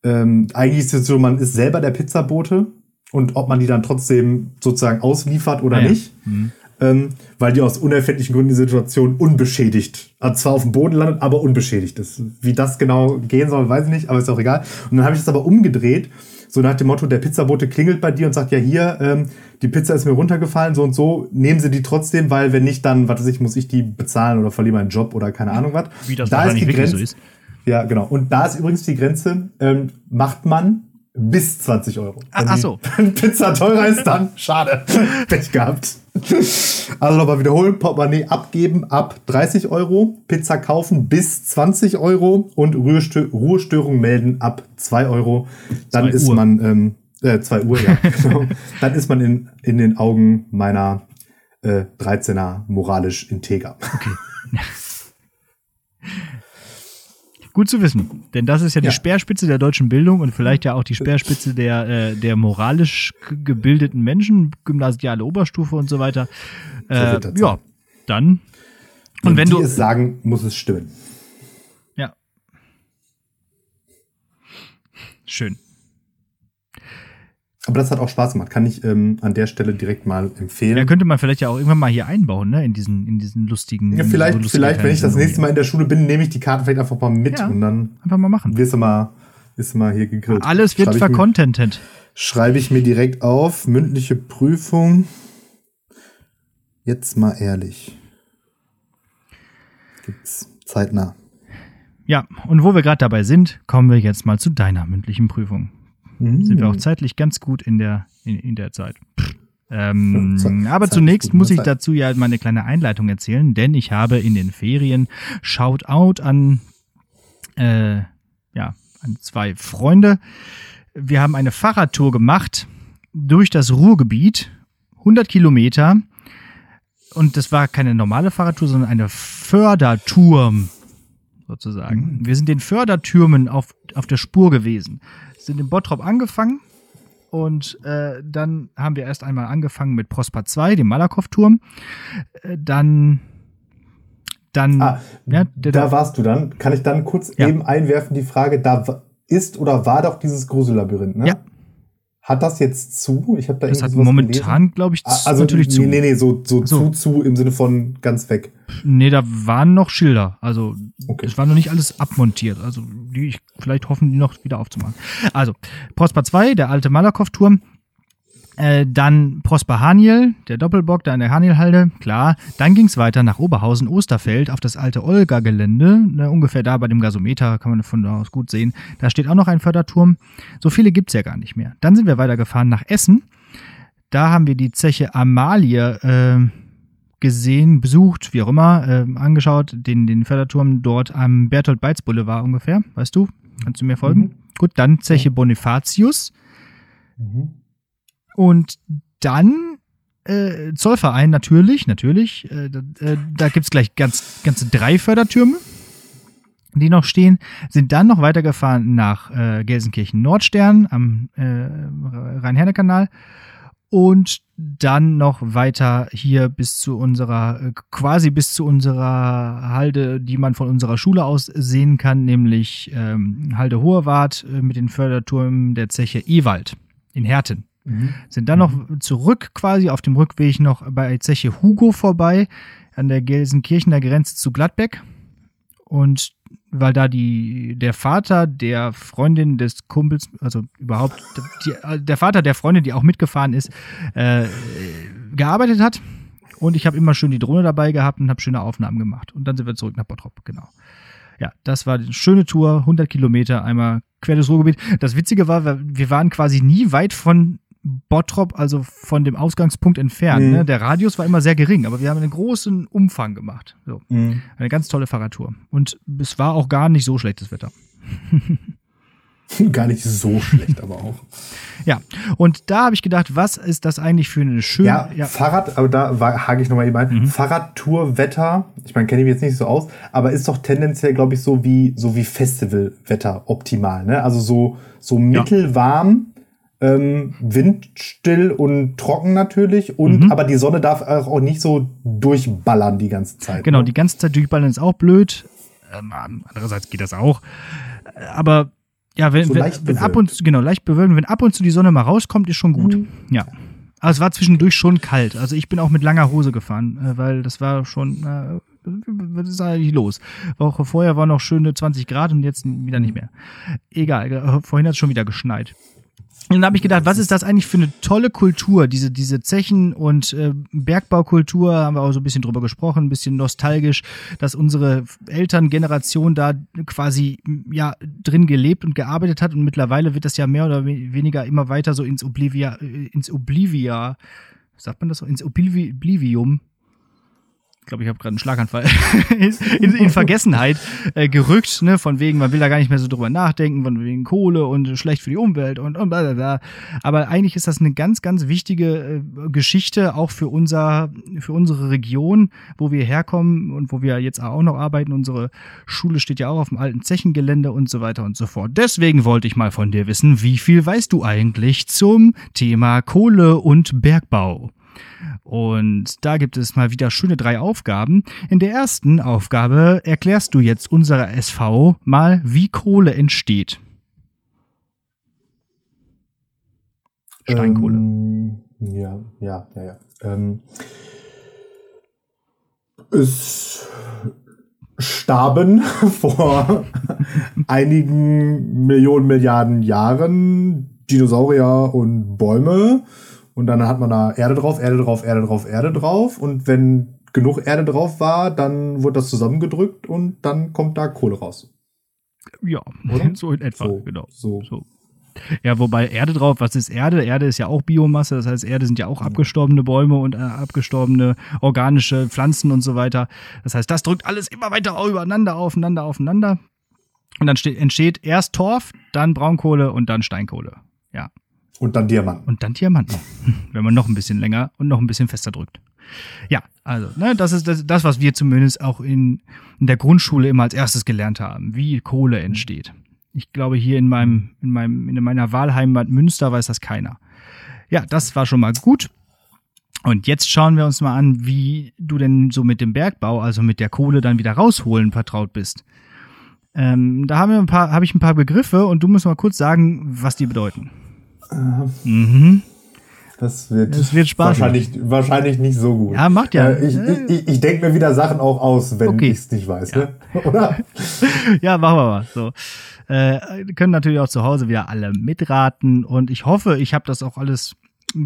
ähm, eigentlich ist es so, man ist selber der Pizzabote und ob man die dann trotzdem sozusagen ausliefert oder ah, ja. nicht. Mhm. Ähm, weil die aus unerfindlichen Gründen die Situation unbeschädigt, also zwar auf dem Boden landet, aber unbeschädigt ist. Wie das genau gehen soll, weiß ich nicht, aber ist auch egal. Und dann habe ich das aber umgedreht so nach dem Motto, der Pizzabote klingelt bei dir und sagt, ja hier, ähm, die Pizza ist mir runtergefallen, so und so, nehmen sie die trotzdem, weil wenn nicht, dann, was weiß ich, muss ich die bezahlen oder verliere meinen Job oder keine Ahnung was. Wie das da ist die Grenze. So ist. Ja, genau. Und da ist übrigens die Grenze, ähm, macht man bis 20 Euro. Wenn ach so. Wenn Pizza teurer ist, dann schade. Pech gehabt. Also nochmal wiederholen, Portemonnaie abgeben ab 30 Euro, Pizza kaufen bis 20 Euro und Ruhestö Ruhestörung melden ab 2 Euro. Dann ist Uhr. man, ähm, äh, 2 Uhr, ja, genau. Dann ist man in, in den Augen meiner äh, 13er moralisch integer. Okay. Gut zu wissen, denn das ist ja, ja, die Speerspitze der deutschen Bildung und vielleicht ja auch die Speerspitze der, äh, der moralisch gebildeten Menschen, gymnasiale Oberstufe und so weiter. Äh, ja, dann. Und wenn, wenn du es sagen, muss es stimmen. Ja. Schön. Aber das hat auch Spaß gemacht. Kann ich ähm, an der Stelle direkt mal empfehlen. Ja, könnte man vielleicht ja auch irgendwann mal hier einbauen, ne? In diesen, in diesen lustigen. Ja, vielleicht, so lustigen vielleicht, wenn ich das nächste Mal in der Schule bin, nehme ich die Karte vielleicht einfach mal mit ja, und dann. Einfach mal machen. Wirst du mal, du mal hier gegrillt. Alles wird vercontentet. Schreibe ich mir direkt auf. Mündliche Prüfung. Jetzt mal ehrlich. Gibt's zeitnah. Ja, und wo wir gerade dabei sind, kommen wir jetzt mal zu deiner mündlichen Prüfung. Mhm. Sind wir auch zeitlich ganz gut in der, in, in der Zeit. Ähm, ja, aber zunächst muss ich dazu ja meine kleine Einleitung erzählen, denn ich habe in den Ferien Shoutout an, äh, ja, an zwei Freunde. Wir haben eine Fahrradtour gemacht durch das Ruhrgebiet, 100 Kilometer. Und das war keine normale Fahrradtour, sondern eine Fördertour sozusagen. Mhm. Wir sind den Fördertürmen auf, auf der Spur gewesen sind in Bottrop angefangen und äh, dann haben wir erst einmal angefangen mit Prosper 2, dem Malakow-Turm. Äh, dann dann ah, ja, da warst du dann. Kann ich dann kurz ja. eben einwerfen die Frage, da ist oder war doch dieses Grusellabyrinth, ne? Ja, hat das jetzt zu? Ich habe da Das hat momentan, glaube ich, ah, also, natürlich zu. Nee, nee, so, so, so, zu, zu im Sinne von ganz weg. Nee, da waren noch Schilder. Also, okay. es war noch nicht alles abmontiert. Also, die, vielleicht hoffen die noch wieder aufzumachen. Also, Prosper 2, der alte Malakow-Turm. Äh, dann Prosper Haniel, der Doppelbock da in der Hanielhalde, klar. Dann ging es weiter nach Oberhausen, Osterfeld, auf das alte Olga-Gelände. Ne, ungefähr da bei dem Gasometer kann man von da aus gut sehen. Da steht auch noch ein Förderturm. So viele gibt es ja gar nicht mehr. Dann sind wir weitergefahren nach Essen. Da haben wir die Zeche Amalie äh, gesehen, besucht, wie auch immer, äh, angeschaut, den, den Förderturm dort am Bertolt Beitz Boulevard ungefähr. Weißt du? Kannst du mir folgen? Mhm. Gut, dann Zeche Bonifatius. Mhm und dann äh, Zollverein natürlich, natürlich. Äh, da äh, da gibt es gleich ganz, ganze drei Fördertürme, die noch stehen. Sind dann noch weitergefahren nach äh, Gelsenkirchen Nordstern am äh, Rhein-Herne-Kanal und dann noch weiter hier bis zu unserer, äh, quasi bis zu unserer Halde, die man von unserer Schule aus sehen kann, nämlich ähm, Halde Hohewart äh, mit den Förderturmen der Zeche Ewald in Herten. Sind dann noch zurück quasi auf dem Rückweg noch bei Zeche Hugo vorbei, an der Gelsenkirchener Grenze zu Gladbeck. Und weil da die, der Vater der Freundin des Kumpels, also überhaupt die, der Vater der Freundin, die auch mitgefahren ist, äh, gearbeitet hat. Und ich habe immer schön die Drohne dabei gehabt und habe schöne Aufnahmen gemacht. Und dann sind wir zurück nach Bottrop, genau. Ja, das war eine schöne Tour, 100 Kilometer, einmal quer durchs Ruhrgebiet. Das Witzige war, wir waren quasi nie weit von Bottrop, also von dem Ausgangspunkt entfernt. Mhm. Ne? Der Radius war immer sehr gering, aber wir haben einen großen Umfang gemacht. So. Mhm. Eine ganz tolle Fahrradtour. Und es war auch gar nicht so schlechtes Wetter. Gar nicht so schlecht, aber auch. Ja, und da habe ich gedacht, was ist das eigentlich für eine schöne. Ja, Fahrrad, aber da hake ich nochmal eben ein. Mhm. Fahrradtour-Wetter, ich meine, kenne ich mich jetzt nicht so aus, aber ist doch tendenziell, glaube ich, so wie, so wie Festivalwetter optimal, ne? Also so, so mittelwarm, ähm, windstill und trocken natürlich und, Mhm. aber die Sonne darf auch nicht so durchballern die ganze Zeit. Genau, ne? die ganze Zeit durchballern ist auch blöd. Ähm, andererseits geht das auch. Aber ja, wenn, So wenn, wenn ab und zu, genau, leicht bewölkt, wenn ab und zu die Sonne mal rauskommt, ist schon gut. Mhm. Ja. Aber es war zwischendurch schon kalt. Also ich bin auch mit langer Hose gefahren, äh, weil das war schon, äh, was ist eigentlich los? Woche vorher war noch schöne 20 Grad und jetzt wieder nicht mehr. Egal, äh, vorhin hat es schon wieder geschneit. Und dann habe ich gedacht, was ist das eigentlich für eine tolle Kultur, diese, diese Zechen- und äh, Bergbaukultur, haben wir auch so ein bisschen drüber gesprochen, ein bisschen nostalgisch, dass unsere Elterngeneration da quasi ja drin gelebt und gearbeitet hat. Und mittlerweile wird das ja mehr oder we- weniger immer weiter so ins Oblivia, äh, ins Oblivia, sagt man das so, ins Oblivi Oblivium ich glaube, ich habe gerade einen Schlaganfall, in, in Vergessenheit äh, gerückt, ne, von wegen, man will da gar nicht mehr so drüber nachdenken, von wegen Kohle und schlecht für die Umwelt und, und bla bla bla. Aber eigentlich ist das eine ganz, ganz wichtige äh, Geschichte, auch für unser, für unsere Region, wo wir herkommen und wo wir jetzt auch noch arbeiten. Unsere Schule steht ja auch auf dem alten Zechengelände und so weiter und so fort. Deswegen wollte ich mal von dir wissen, wie viel weißt du eigentlich zum Thema Kohle und Bergbau? Und da gibt es mal wieder schöne drei Aufgaben. In der ersten Aufgabe erklärst du jetzt unserer SV mal, wie Kohle entsteht. Steinkohle. Ähm, ja, ja, ja, ja. Ähm, es starben vor einigen Millionen, Milliarden Jahren Dinosaurier und Bäume. Und dann hat man da Erde drauf, Erde drauf, Erde drauf, Erde drauf. Und wenn genug Erde drauf war, dann wird das zusammengedrückt und dann kommt da Kohle raus. Ja, Oder? so in etwa, So, genau. so. So. Ja, wobei Erde drauf, was ist Erde? Erde ist ja auch Biomasse, das heißt, Erde sind ja auch abgestorbene Bäume und äh, abgestorbene organische Pflanzen und so weiter. Das heißt, das drückt alles immer weiter übereinander, aufeinander, aufeinander. Und dann steht, entsteht erst Torf, dann Braunkohle und dann Steinkohle. Und dann Diamanten. Und dann Diamanten, wenn man noch ein bisschen länger und noch ein bisschen fester drückt. Ja, also, ne, das ist das, das was wir zumindest auch in, in der Grundschule immer als erstes gelernt haben, wie Kohle entsteht. Ich glaube, hier in meinem, in meinem, in meiner Wahlheimat Münster weiß das keiner. Ja, das war schon mal gut. Und jetzt schauen wir uns mal an, wie du denn so mit dem Bergbau, also mit der Kohle dann wieder rausholen vertraut bist. Ähm, da haben wir ein paar, habe ich ein paar Begriffe und du musst mal kurz sagen, was die bedeuten. Mhm. Das wird, Das wird spaßig. wahrscheinlich, wahrscheinlich nicht so gut. Ja, macht ja. Äh, ich ich, ich, denke mir wieder Sachen auch aus, wenn Okay. ich es nicht weiß. Ne? Oder? ja, machen wir mal. So. Äh, können natürlich auch zu Hause wieder alle mitraten und ich hoffe, ich habe das auch alles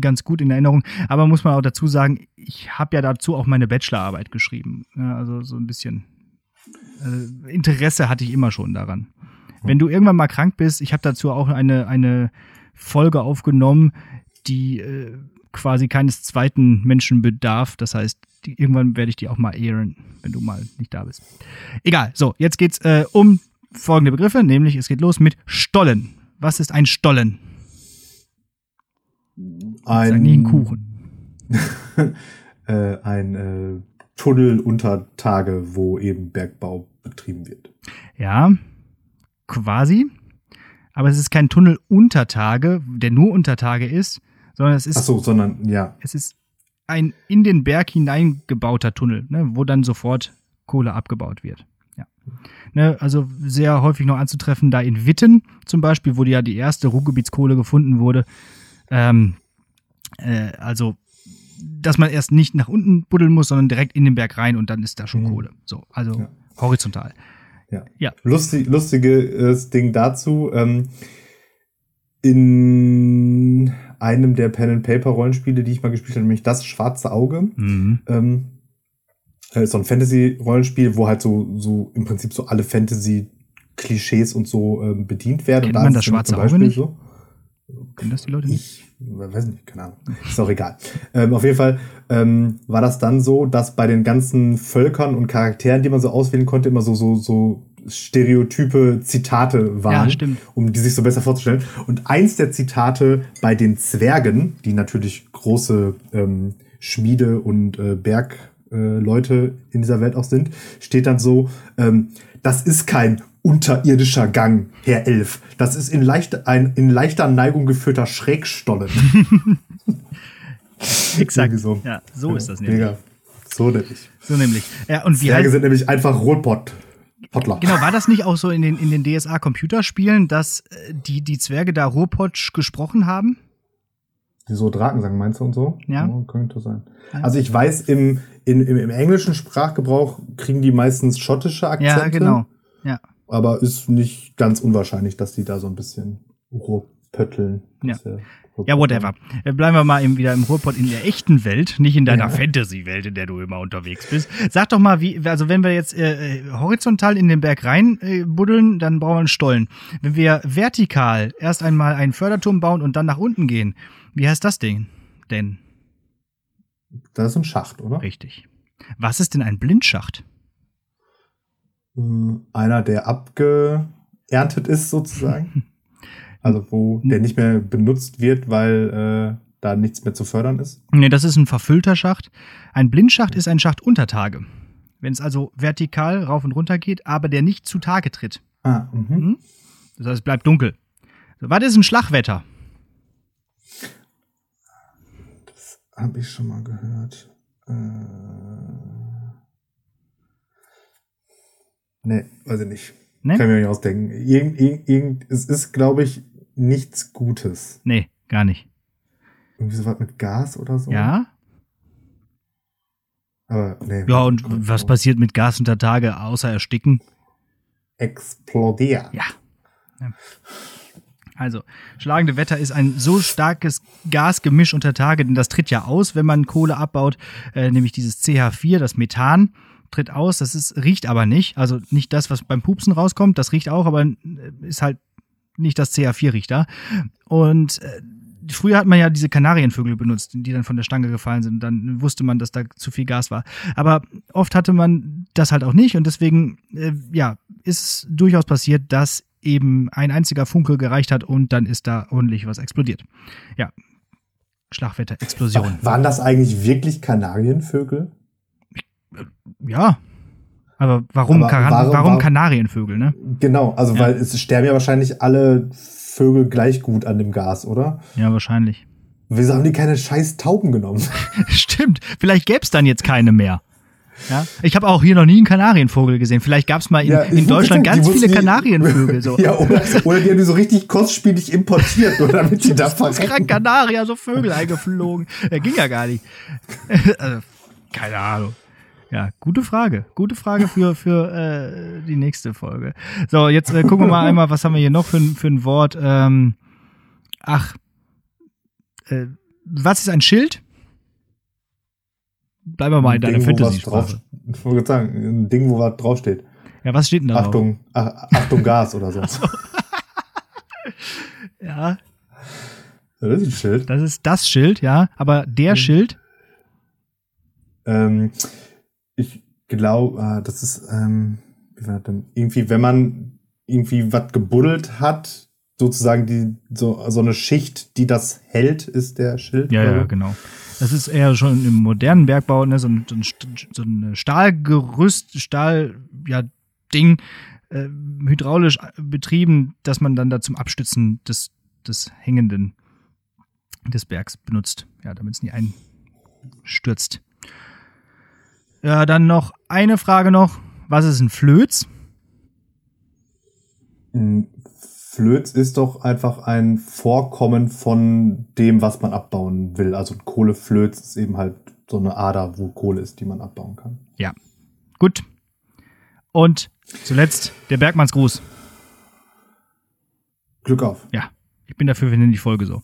ganz gut in Erinnerung. Aber muss man auch dazu sagen, ich habe ja dazu auch meine Bachelorarbeit geschrieben. Ja, also so ein bisschen äh, Interesse hatte ich immer schon daran. Wenn du irgendwann mal krank bist, ich habe dazu auch eine, eine Folge aufgenommen, die äh, quasi keines zweiten Menschen bedarf. Das heißt, die, irgendwann werde ich die auch mal ehren, wenn du mal nicht da bist. Egal, so, jetzt geht's äh, um folgende Begriffe, nämlich es geht los mit Stollen. Was ist ein Stollen? Sag nie ein Kuchen. äh, ein äh, Tunnel unter Tage, wo eben Bergbau betrieben wird. Ja, quasi. Aber es ist kein Tunnel unter Tage, der nur unter Tage ist, sondern es ist. Ach so, sondern ja. Es ist ein in den Berg hineingebauter Tunnel, ne, wo dann sofort Kohle abgebaut wird. Ja. Ne, also sehr häufig noch anzutreffen, da in Witten zum Beispiel, wo ja die erste Ruhrgebietskohle gefunden wurde. Ähm, äh, also, dass man erst nicht nach unten buddeln muss, sondern direkt in den Berg rein und dann ist da schon mhm. Kohle. So, also ja. horizontal. Ja. ja. Lustig, lustiges Ding dazu. Ähm, in einem der Pen-and-Paper-Rollenspiele, die ich mal gespielt habe, nämlich Das Schwarze Auge. Mhm. Ähm, ist äh, so ein Fantasy-Rollenspiel, wo halt so, so im Prinzip so alle Fantasy-Klischees und so ähm, bedient werden. Kennt und man das Schwarze Auge nicht? So. Kennen das die Leute nicht? Weiß nicht, keine Ahnung. Ist auch egal. Ähm, auf jeden Fall ähm, war das dann so, dass bei den ganzen Völkern und Charakteren, die man so auswählen konnte, immer so, so, so Stereotype Zitate waren, ja, um die sich so besser vorzustellen. Und eins der Zitate bei den Zwergen, die natürlich große ähm, Schmiede und äh, Bergleute äh, in dieser Welt auch sind, steht dann so, ähm, das ist kein unterirdischer Gang, Herr Elf. Das ist in, leicht, ein in leichter Neigung geführter Schrägstollen. Exakt. So. Ja, so ja, ist das nämlich. Mega. So nämlich. So nämlich. Ja, und wie Zwerge sind nämlich einfach Rotpott. Potler. Genau, war das nicht auch so in den, in den DSA-Computerspielen, dass äh, die, die Zwerge da Ruhrpotsch gesprochen haben? Die so Drakensang meinst du und so? Ja. ja könnte sein. Also ich weiß, im, in, im, im englischen Sprachgebrauch kriegen die meistens schottische Akzente. Ja, genau. Ja. Aber ist nicht ganz unwahrscheinlich, dass die da so ein bisschen Ruhrpötteln. Ja. Ja, whatever. Äh, bleiben wir mal eben wieder im Ruhrpott in der echten Welt, nicht in deiner ja. Fantasy-Welt, in der du immer unterwegs bist. Sag doch mal, wie, also wenn wir jetzt äh, äh, horizontal in den Berg rein äh, buddeln, dann brauchen wir einen Stollen. Wenn wir vertikal erst einmal einen Förderturm bauen und dann nach unten gehen, wie heißt das Ding denn? Das ist ein Schacht, oder? Richtig. Was ist denn ein Blindschacht? Hm, einer, der abgeerntet ist, sozusagen. Also wo der nicht mehr benutzt wird, weil äh, da nichts mehr zu fördern ist? Nee, das ist ein verfüllter Schacht. Ein Blindschacht ist ein Schacht unter Tage. Wenn es also vertikal rauf und runter geht, aber der nicht zu Tage tritt. Ah, mhm. mhm. Das heißt, es bleibt dunkel. So, was ist ein Schlagwetter? Das habe ich schon mal gehört. Äh nee, weiß ich nicht. Nee? Kann ich mir nicht ausdenken. Irgend, irgend, irgend, es ist, glaube ich, nichts Gutes. Nee, gar nicht. Irgendwie so was mit Gas oder so? Ja. Aber, nee. Ja, und was so. passiert mit Gas unter Tage, außer ersticken? Explodieren. Ja. ja. Also, schlagende Wetter ist ein so starkes Gasgemisch unter Tage, denn das tritt ja aus, wenn man Kohle abbaut, äh, nämlich dieses CH4, das Methan tritt aus, das ist, riecht aber nicht. Also nicht das, was beim Pupsen rauskommt, das riecht auch, aber äh, ist halt nicht das CA4 riecht da. Und äh, früher hat man ja diese Kanarienvögel benutzt, die dann von der Stange gefallen sind. Dann wusste man, dass da zu viel Gas war. Aber oft hatte man das halt auch nicht und deswegen, äh, ja, ist durchaus passiert, dass eben ein einziger Funke gereicht hat und dann ist da ordentlich was explodiert. Ja. Schlagwetter, Explosion. Waren das eigentlich wirklich Kanarienvögel? Ja, aber warum, Aber warum, warum, Kanarienvögel, ne? Genau, also ja. weil es sterben ja wahrscheinlich alle Vögel gleich gut an dem Gas, oder? Ja, wahrscheinlich. Wieso haben die keine scheiß Tauben genommen? Stimmt, vielleicht gäbe es dann jetzt keine mehr. Ja? Ich habe auch hier noch nie einen Kanarienvogel gesehen. Vielleicht gab es mal in, ja, in Deutschland sagen, ganz viele Kanarienvögel. So. ja, oder, oder die haben die so richtig kostspielig importiert, oder damit die da verrecken. Kanarier, so Vögel eingeflogen. Ja, ging ja gar nicht. also, keine Ahnung. Ja, gute Frage. Gute Frage für, für äh, die nächste Folge. So, jetzt äh, gucken wir mal einmal, was haben wir hier noch für, für ein Wort. Ähm, ach, äh, was ist ein Schild? Bleiben wir mal in deiner Fantasy-Sprache. Ich wollte sagen, ein Ding, wo was draufsteht. Ja, was steht denn da Achtung, ach, Achtung Gas oder so. so. ja. Das ist ein Schild. Das ist das Schild, ja. Aber der mhm. Schild? Ähm, glaube, äh, das ist, ähm, wie war das denn? Irgendwie, wenn man irgendwie was gebuddelt hat, sozusagen die, so, so eine Schicht, die das hält, ist der Schild. Ja, ja, genau. Das ist eher schon im modernen Bergbau, ne, so, ein, so, ein, so ein Stahlgerüst, Stahl, ja, Ding, äh, hydraulisch betrieben, dass man dann da zum Abstützen des, des Hängenden des Bergs benutzt. Ja, damit es nie einstürzt. Ja, dann noch eine Frage noch. Was ist ein Flöz? Hm, Flöz ist doch einfach ein Vorkommen von dem, was man abbauen will. Also Kohleflöz ist eben halt so eine Ader, wo Kohle ist, die man abbauen kann. Ja. Gut. Und zuletzt der Bergmannsgruß. Glück auf. Ja. Ich bin dafür, wir nennen die Folge so.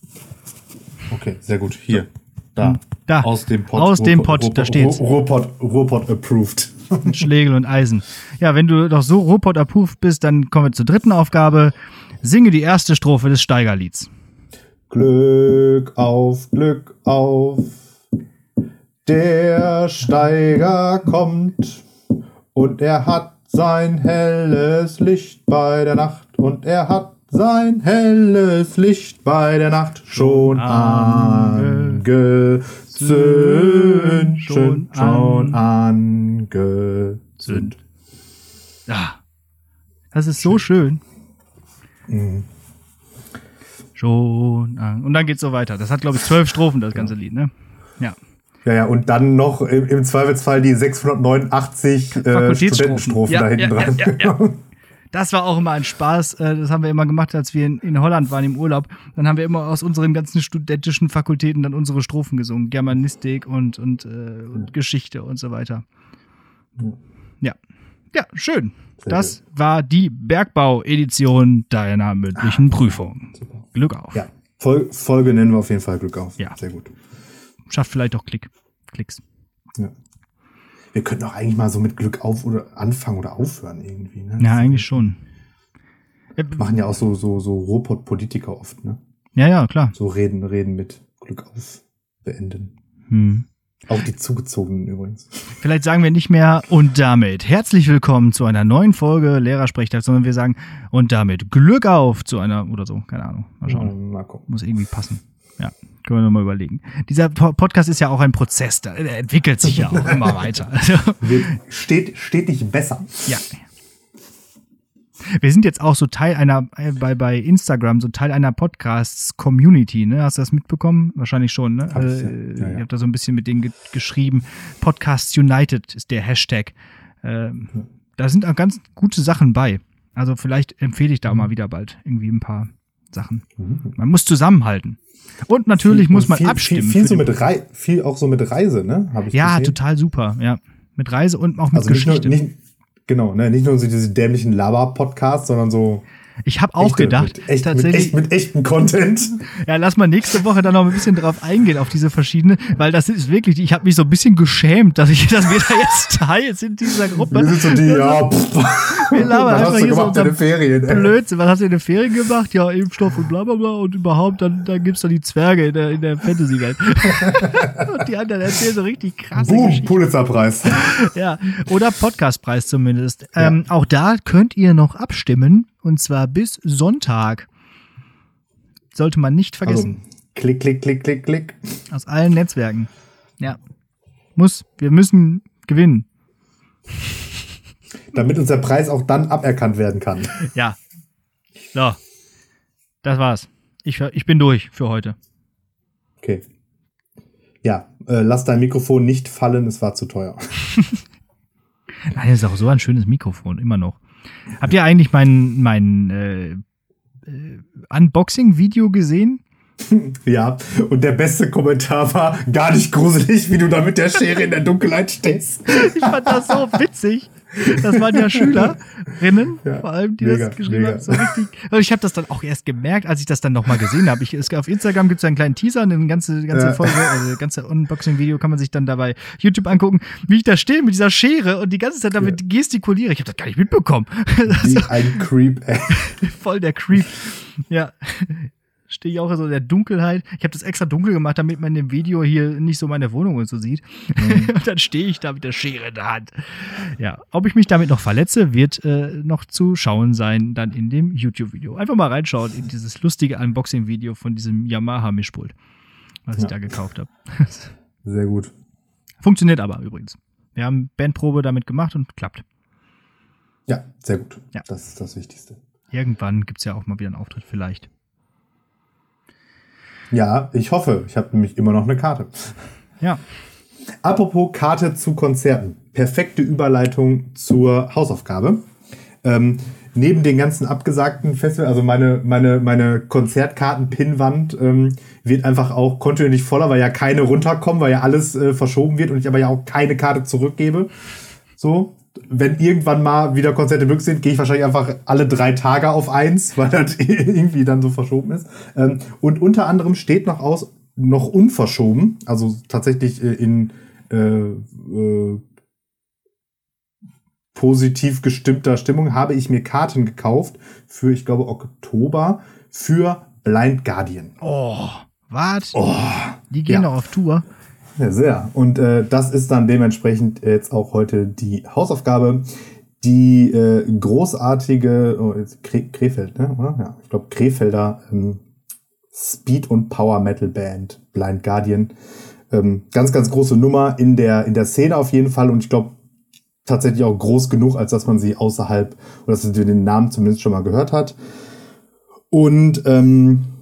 Okay, sehr gut. Hier. Da. Da. Aus dem Pot. Aus dem Pot, da steht's. Ruhrpott, Ruhrpott approved. Schlegel und Eisen. Ja, wenn du doch so Ruhrpott approved bist, dann kommen wir zur dritten Aufgabe. Singe die erste Strophe des Steigerlieds. Glück auf, Glück auf. Der Steiger kommt und er hat sein helles Licht bei der Nacht und er hat sein helles Licht bei der Nacht schon angezündet, schon, schon angezündet. Ja. Das ist so schön. Mhm. Schon. an- Und dann geht's so weiter. Das hat, glaube ich, zwölf Strophen, das ganze Lied, ne? Ja. Ja, ja, und dann noch im, im Zweifelsfall die 689 äh. Studentenstrophen Ja, da hinten ja, dran. ja. Das war auch immer ein Spaß. Äh, Das haben wir immer gemacht, als wir in, in Holland waren im Urlaub. Dann haben wir immer aus unseren ganzen studentischen Fakultäten dann unsere Strophen gesungen. Germanistik und, und, äh, und Geschichte und so weiter. Ja. Ja, schön. Das war die Bergbau-Edition deiner mündlichen Prüfung. Glück auf. Ja, Fol Folge nennen wir auf jeden Fall Glück auf. Ja. Sehr gut. Schafft vielleicht auch Klick. Klicks. Ja. Wir könnten auch eigentlich mal so mit Glück auf oder anfangen oder aufhören irgendwie. Ne? Ja, eigentlich schon. Machen ja auch so, so, so Robot-Politiker oft, ne? Ja, ja, klar. So reden, reden mit Glück auf beenden. Hm. Auch die Zugezogenen übrigens. Vielleicht sagen wir nicht mehr und damit herzlich willkommen zu einer neuen Folge Lehrersprechtag, sondern wir sagen und damit Glück auf zu einer oder so, keine Ahnung. Mal schauen. Mal gucken. Muss irgendwie passen. Ja, können wir nochmal überlegen. Dieser Po- Podcast ist ja auch ein Prozess, der entwickelt sich ja auch immer weiter. Also, Wird steht, stetig besser. ja. Wir sind jetzt auch so Teil einer, äh, bei, bei Instagram, so Teil einer Podcasts-Community, ne? Hast du das mitbekommen? Wahrscheinlich schon, ne? Hab ich, ja. Äh, Ja, ja. Habe da so ein bisschen mit denen ge geschrieben. Podcasts United ist der Hashtag. Ähm, Da sind auch ganz gute Sachen bei. Also vielleicht empfehle ich da auch mal wieder bald irgendwie ein paar Sachen. Mhm. Man muss zusammenhalten. Und natürlich muss man viel, abstimmen. Viel, viel, so mit Rei viel auch so mit Reise, ne? Ja, gesehen. total super. Ja, mit Reise und auch mit Also nicht nur, Geschichte. nicht, genau, ne? Nicht nur so diese dämlichen Laber-Podcasts, sondern so ich habe auch echte, gedacht, mit, echt, mit, tatsächlich. echt, mit echtem Content. Ja, lass mal nächste Woche dann noch ein bisschen drauf eingehen, auf diese verschiedenen, weil das ist wirklich, ich habe mich so ein bisschen geschämt, dass ich, dass wir da jetzt Teil sind in dieser Gruppe. Wir sind so die, ja, pff, Wir labern was einfach hast du hier so gemacht den unser Ferien? ey? Blödsinn. Was hast du in den Ferien gemacht? Ja, Impfstoff und bla bla bla und überhaupt, dann, dann gibt's da die Zwerge in der, in der Fantasy-Welt. und die anderen erzählen so richtig krasse Boom, Geschichten. Pulitzerpreis. Ja, oder Podcastpreis zumindest. Ähm, auch da könnt ihr noch abstimmen und zwar bis Sonntag. Sollte man nicht Also, vergessen. klick, klick, klick, klick, klick. Aus allen Netzwerken. Ja. Muss. Wir müssen gewinnen. Damit uns der Preis auch dann aberkannt werden kann. Ja. So. Das war's. Ich, ich bin durch für heute. Okay. Ja, äh, lass dein Mikrofon nicht fallen, es war zu teuer. Nein, das ist auch so ein schönes Mikrofon, immer noch. Habt ihr eigentlich mein, mein äh, äh, Unboxing-Video gesehen? Ja, und der beste Kommentar war gar nicht gruselig, wie du da mit der Schere in der Dunkelheit stehst. Ich fand das so witzig. Das waren ja Schülerinnen, Ja, vor allem, die mega, das geschrieben mega. haben. So richtig. Ich habe das dann auch erst gemerkt, als ich das dann nochmal gesehen habe. Ich, es, auf Instagram gibt es einen kleinen Teaser, eine ganze, ganze Ja. Folge, also das ganze Unboxing-Video kann man sich dann dabei YouTube angucken, wie ich da stehe mit dieser Schere und die ganze Zeit damit gestikuliere. Ich habe das gar nicht mitbekommen. Wie ein Creep, ey. Voll der Creep. Ja. Stehe ich auch so in der Dunkelheit. Ich habe das extra dunkel gemacht, damit man im Video hier nicht so meine Wohnung und so sieht. und dann stehe ich da mit der Schere in der Hand. Ja, ob ich mich damit noch verletze, wird äh, noch zu schauen sein, dann in dem YouTube-Video. Einfach mal reinschauen in dieses lustige Unboxing-Video von diesem Yamaha-Mischpult, was ich Ja. da gekauft habe. Sehr gut. Funktioniert aber übrigens. Wir haben Bandprobe damit gemacht und klappt. Ja, sehr gut. Ja. Das ist das Wichtigste. Irgendwann gibt es ja auch mal wieder einen Auftritt, vielleicht. Ja, ich hoffe. Ich habe nämlich immer noch eine Karte. Ja. Apropos Karte zu Konzerten. Perfekte Überleitung zur Hausaufgabe. Ähm, neben den ganzen abgesagten Festivals, also meine, meine, meine Konzertkarten-Pinnwand ähm, wird einfach auch kontinuierlich voller, weil ja keine runterkommen, weil ja alles äh, verschoben wird und ich aber ja auch keine Karte zurückgebe. So. Wenn irgendwann mal wieder Konzerte möglich sind, gehe ich wahrscheinlich einfach alle drei Tage auf eins, weil das irgendwie dann so verschoben ist. Ähm, und unter anderem steht noch aus, noch unverschoben, also tatsächlich äh, in äh, äh, positiv gestimmter Stimmung, habe ich mir Karten gekauft für, ich glaube, Oktober für Blind Guardian. Oh, was? Oh, Die gehen ja. doch auf Tour. Ja, sehr. Und äh, das ist dann dementsprechend jetzt auch heute die Hausaufgabe. Die äh, großartige, oh, Kre Krefeld, ne? Oder? Ja, ich glaube Krefelder ähm, Speed und Power Metal Band Blind Guardian. Ähm, ganz, ganz große Nummer in der in der Szene auf jeden Fall und ich glaube tatsächlich auch groß genug, als dass man sie außerhalb oder dass man den Namen zumindest schon mal gehört hat. Und ähm,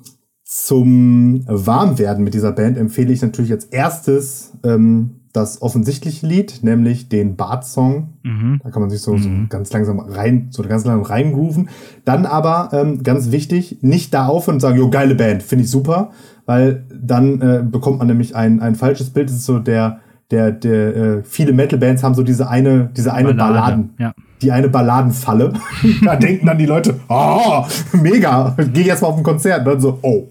zum Warmwerden mit dieser Band empfehle ich natürlich als erstes ähm, das offensichtliche Lied, nämlich den Bart-Song. Mhm. Da kann man sich so, so ganz langsam rein, so ganz langsam reingrooven. Dann aber, ähm, ganz wichtig, nicht da aufhören und sagen, jo, geile Band, finde ich super, weil dann äh, bekommt man nämlich ein, ein falsches Bild. Das ist so der, der, der, äh, viele Metal-Bands haben so diese eine, diese eine Ballade, Balladen, ja. die eine Balladenfalle. da denken dann die Leute, oh, mega, geh jetzt mal auf ein Konzert. Und dann so, oh.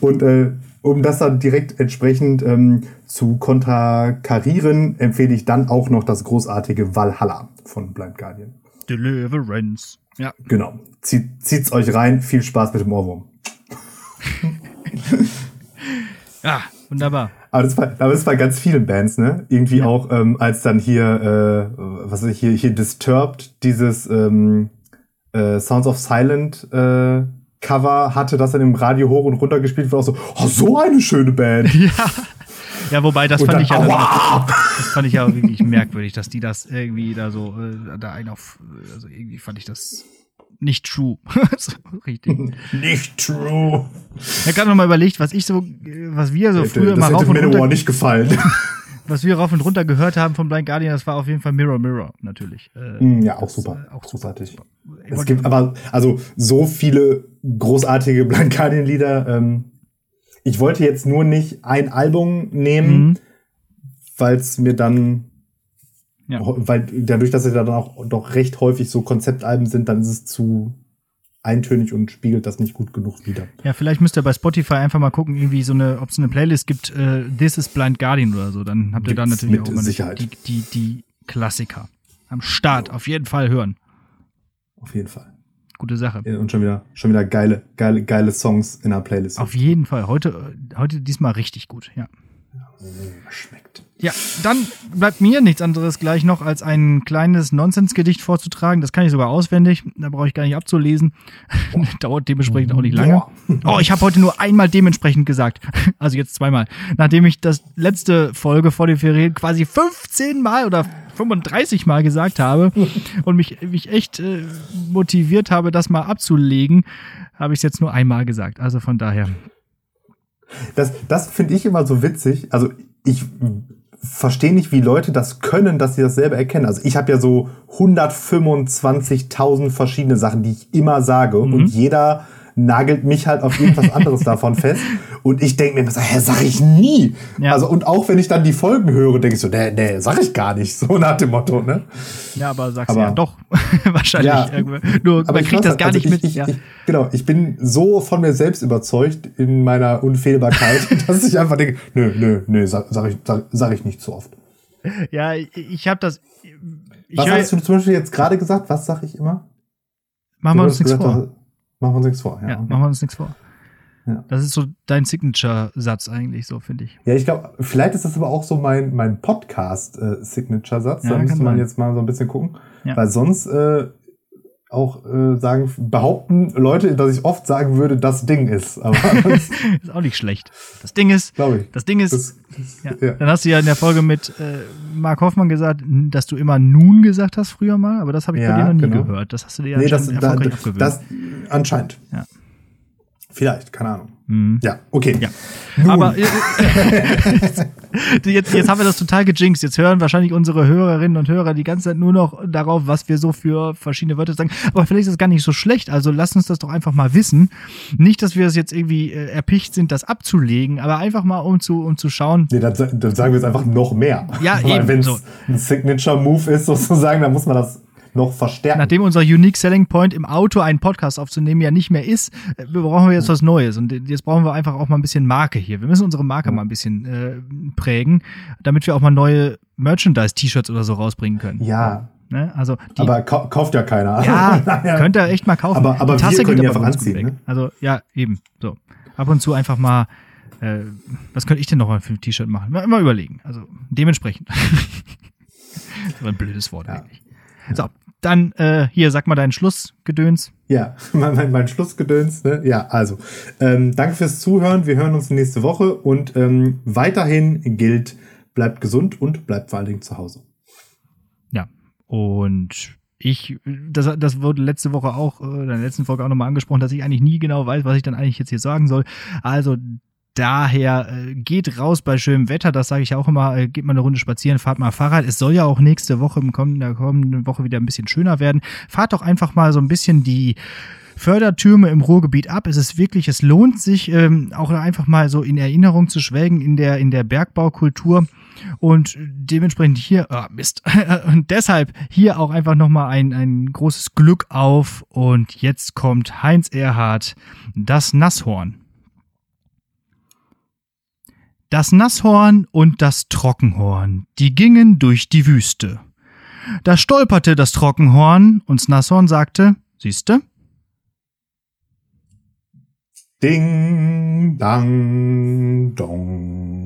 Und äh, um das dann direkt entsprechend ähm, zu konterkarieren, empfehle ich dann auch noch das großartige Valhalla von Blind Guardian. Deliverance. Ja. Genau. Zieht, zieht's euch rein. Viel Spaß mit dem Ohrwurm. Ja, wunderbar. Aber das war, aber das war ganz vielen Bands, ne? Irgendwie auch, ähm, als dann hier, äh, was ist hier, hier Disturbed, dieses ähm, äh, Sounds of Silent äh, Cover hatte, das dann im Radio hoch und runter gespielt wurde, auch so, oh, so eine schöne Band. Ja. Ja, wobei, das Und fand dann, ich ja aua! das fand ich ja wirklich merkwürdig, dass die das irgendwie da so, äh, da einen auf, also irgendwie fand ich das nicht true. so, richtig. Nicht true. Ich habe gerade noch mal überlegt, was ich so, was wir so früher das mal rauf hätte und runter, nicht gefallen. was wir rauf und runter gehört haben von Blind Guardian, das war auf jeden Fall Mirror Mirror, natürlich. Äh, Mm, ja, auch super. äh, auch Großartig. Ich Es gibt aber, also so viele großartige Blankadien-Lieder. Ähm, ich wollte jetzt nur nicht ein Album nehmen, Mhm. weil es mir dann, Ja. weil dadurch, dass es ja dann auch doch recht häufig so Konzeptalben sind, dann ist es zu eintönig und spiegelt das nicht gut genug wider. Ja, vielleicht müsst ihr bei Spotify einfach mal gucken, irgendwie so eine, ob es eine Playlist gibt, äh, This is Blind Guardian oder so. Dann habt ihr da natürlich auch Sicherheit. die, die, die Klassiker. Am Start, auf jeden Fall hören. Auf jeden Fall. Gute Sache. Ja, Und schon wieder, schon wieder geile, geile, geile Songs in der Playlist. Auf jeden Fall. Heute, äh, heute diesmal richtig gut, ja. Mm, Schmeckt. Ja, dann bleibt mir nichts anderes gleich noch als ein kleines Nonsensgedicht vorzutragen. Das kann ich sogar auswendig. Da brauche ich gar nicht abzulesen. Dauert dementsprechend auch nicht lange. Oh, ich habe heute nur einmal dementsprechend gesagt. Also jetzt zweimal. Nachdem ich das letzte Folge vor den Ferien quasi 15 Mal oder 35 Mal gesagt habe und mich, mich echt äh, motiviert habe, das mal abzulegen, habe ich es jetzt nur einmal gesagt. Also von daher. Das, das finde ich immer so witzig. Also ich verstehe nicht, wie Leute das können, dass sie das selber erkennen. Also ich habe ja so 125.000 verschiedene Sachen, die ich immer sage und jeder nagelt mich halt auf irgendwas anderes davon fest und ich denke mir immer so, hä, sag ich nie. Ja. Also und auch wenn ich dann die Folgen höre, denke ich so, nee, nee, sag ich gar nicht, so nach dem Motto, ne? Ja, aber sagst Aber- ja doch. Wahrscheinlich. Ja. Nur Aber man kriegt das gar also nicht ich, mit. Ich, ja. ich, genau, ich bin so von mir selbst überzeugt in meiner Unfehlbarkeit, dass ich einfach denke, nö, nö, nö, sag, sag, ich, sag, sag ich nicht so oft. Ja, ich, ich habe das. Ich Was hast du zum Beispiel jetzt gerade gesagt? Was sag ich immer? machen wir uns hast nichts vor. dass- Machen wir uns nichts vor. Ja, Ja, machen wir uns nichts vor. Ja. Das ist so dein Signature-Satz eigentlich, so finde ich. ja ich glaube, vielleicht ist das aber auch so mein, mein Podcast-Signature-Satz. Ja, da müsste man jetzt mal so ein bisschen gucken. Weil sonst, äh, auch äh, sagen, behaupten Leute, dass ich oft sagen würde, das Ding ist. Aber ist auch nicht schlecht. Das Ding ist, glaube ich. das Ding ist, Das, das, ja. ja. Dann hast du ja in der Folge mit äh, Mark Hoffmann gesagt, dass du immer nun gesagt hast früher mal, aber das habe ich bei Ja, dir noch nie genau. gehört. Das hast du dir ja Nee, das, anscheinend da, erfolgreich abgewöhnt. das anscheinend. Ja. Vielleicht, keine Ahnung. Mhm. Ja, okay. Ja. Nun. Aber äh, jetzt, jetzt haben wir das total gejinxt. Jetzt hören wahrscheinlich unsere Hörerinnen und Hörer die ganze Zeit nur noch darauf, was wir so für verschiedene Wörter sagen. Aber vielleicht ist es gar nicht so schlecht. Also lass uns das doch einfach mal wissen. Nicht, dass wir es jetzt irgendwie äh, erpicht sind, das abzulegen, aber einfach mal um zu, um zu schauen. Nee, dann, dann sagen wir jetzt einfach noch mehr. Ja, Weil wenn es so. ein Signature-Move ist, sozusagen, dann muss man das noch verstärken. Nachdem unser Unique Selling Point im Auto einen Podcast aufzunehmen ja nicht mehr ist, äh, brauchen wir jetzt was Neues. Und jetzt brauchen wir einfach auch mal ein bisschen Marke hier. Wir müssen unsere Marke mal ein bisschen äh, prägen, damit wir auch mal neue Merchandise-T-Shirts oder so rausbringen können. ja, Ne? Also die, aber kau kauft ja keiner. ja, Naja. könnt ihr echt mal kaufen. Aber- aber Die Tasse wir können geht die aber einfach ganz gut anziehen, weg. ne? Also ja, eben. So. Ab und zu einfach mal, äh, was könnte ich denn noch mal für ein T-Shirt machen? Mal, mal überlegen. Also dementsprechend. das war ein blödes Wort Ja. eigentlich. So, dann äh, hier, sag mal deinen Schlussgedöns. Ja, mein, mein, mein Schlussgedöns. Ne? Ja, also, ähm, danke fürs Zuhören. Wir hören uns nächste Woche und ähm, weiterhin gilt, bleibt gesund und bleibt vor allen Dingen zu Hause. Ja. Und ich, das, das wurde letzte Woche auch, äh, in der letzten Folge auch nochmal angesprochen, dass ich eigentlich nie genau weiß, was ich dann eigentlich jetzt hier sagen soll. Also daher äh, geht raus bei schönem Wetter, das sage ich auch immer, äh, geht mal eine Runde spazieren, fahrt mal Fahrrad. Es soll ja auch nächste Woche, im kommenden, kommenden Woche wieder ein bisschen schöner werden. Fahrt doch einfach mal so ein bisschen die Fördertürme im Ruhrgebiet ab. Es ist wirklich, es lohnt sich, ähm, auch einfach mal so in Erinnerung zu schwelgen in der, in der Bergbaukultur. Und dementsprechend hier, ah, Mist. Und deshalb hier auch einfach nochmal ein, ein großes Glück auf. Und jetzt kommt Heinz Erhardt, das Nasshorn. Das Nasshorn und das Trockenhorn, die gingen durch die Wüste. Da stolperte das Trockenhorn und das Nasshorn sagte, siehste, Ding, dang, dong.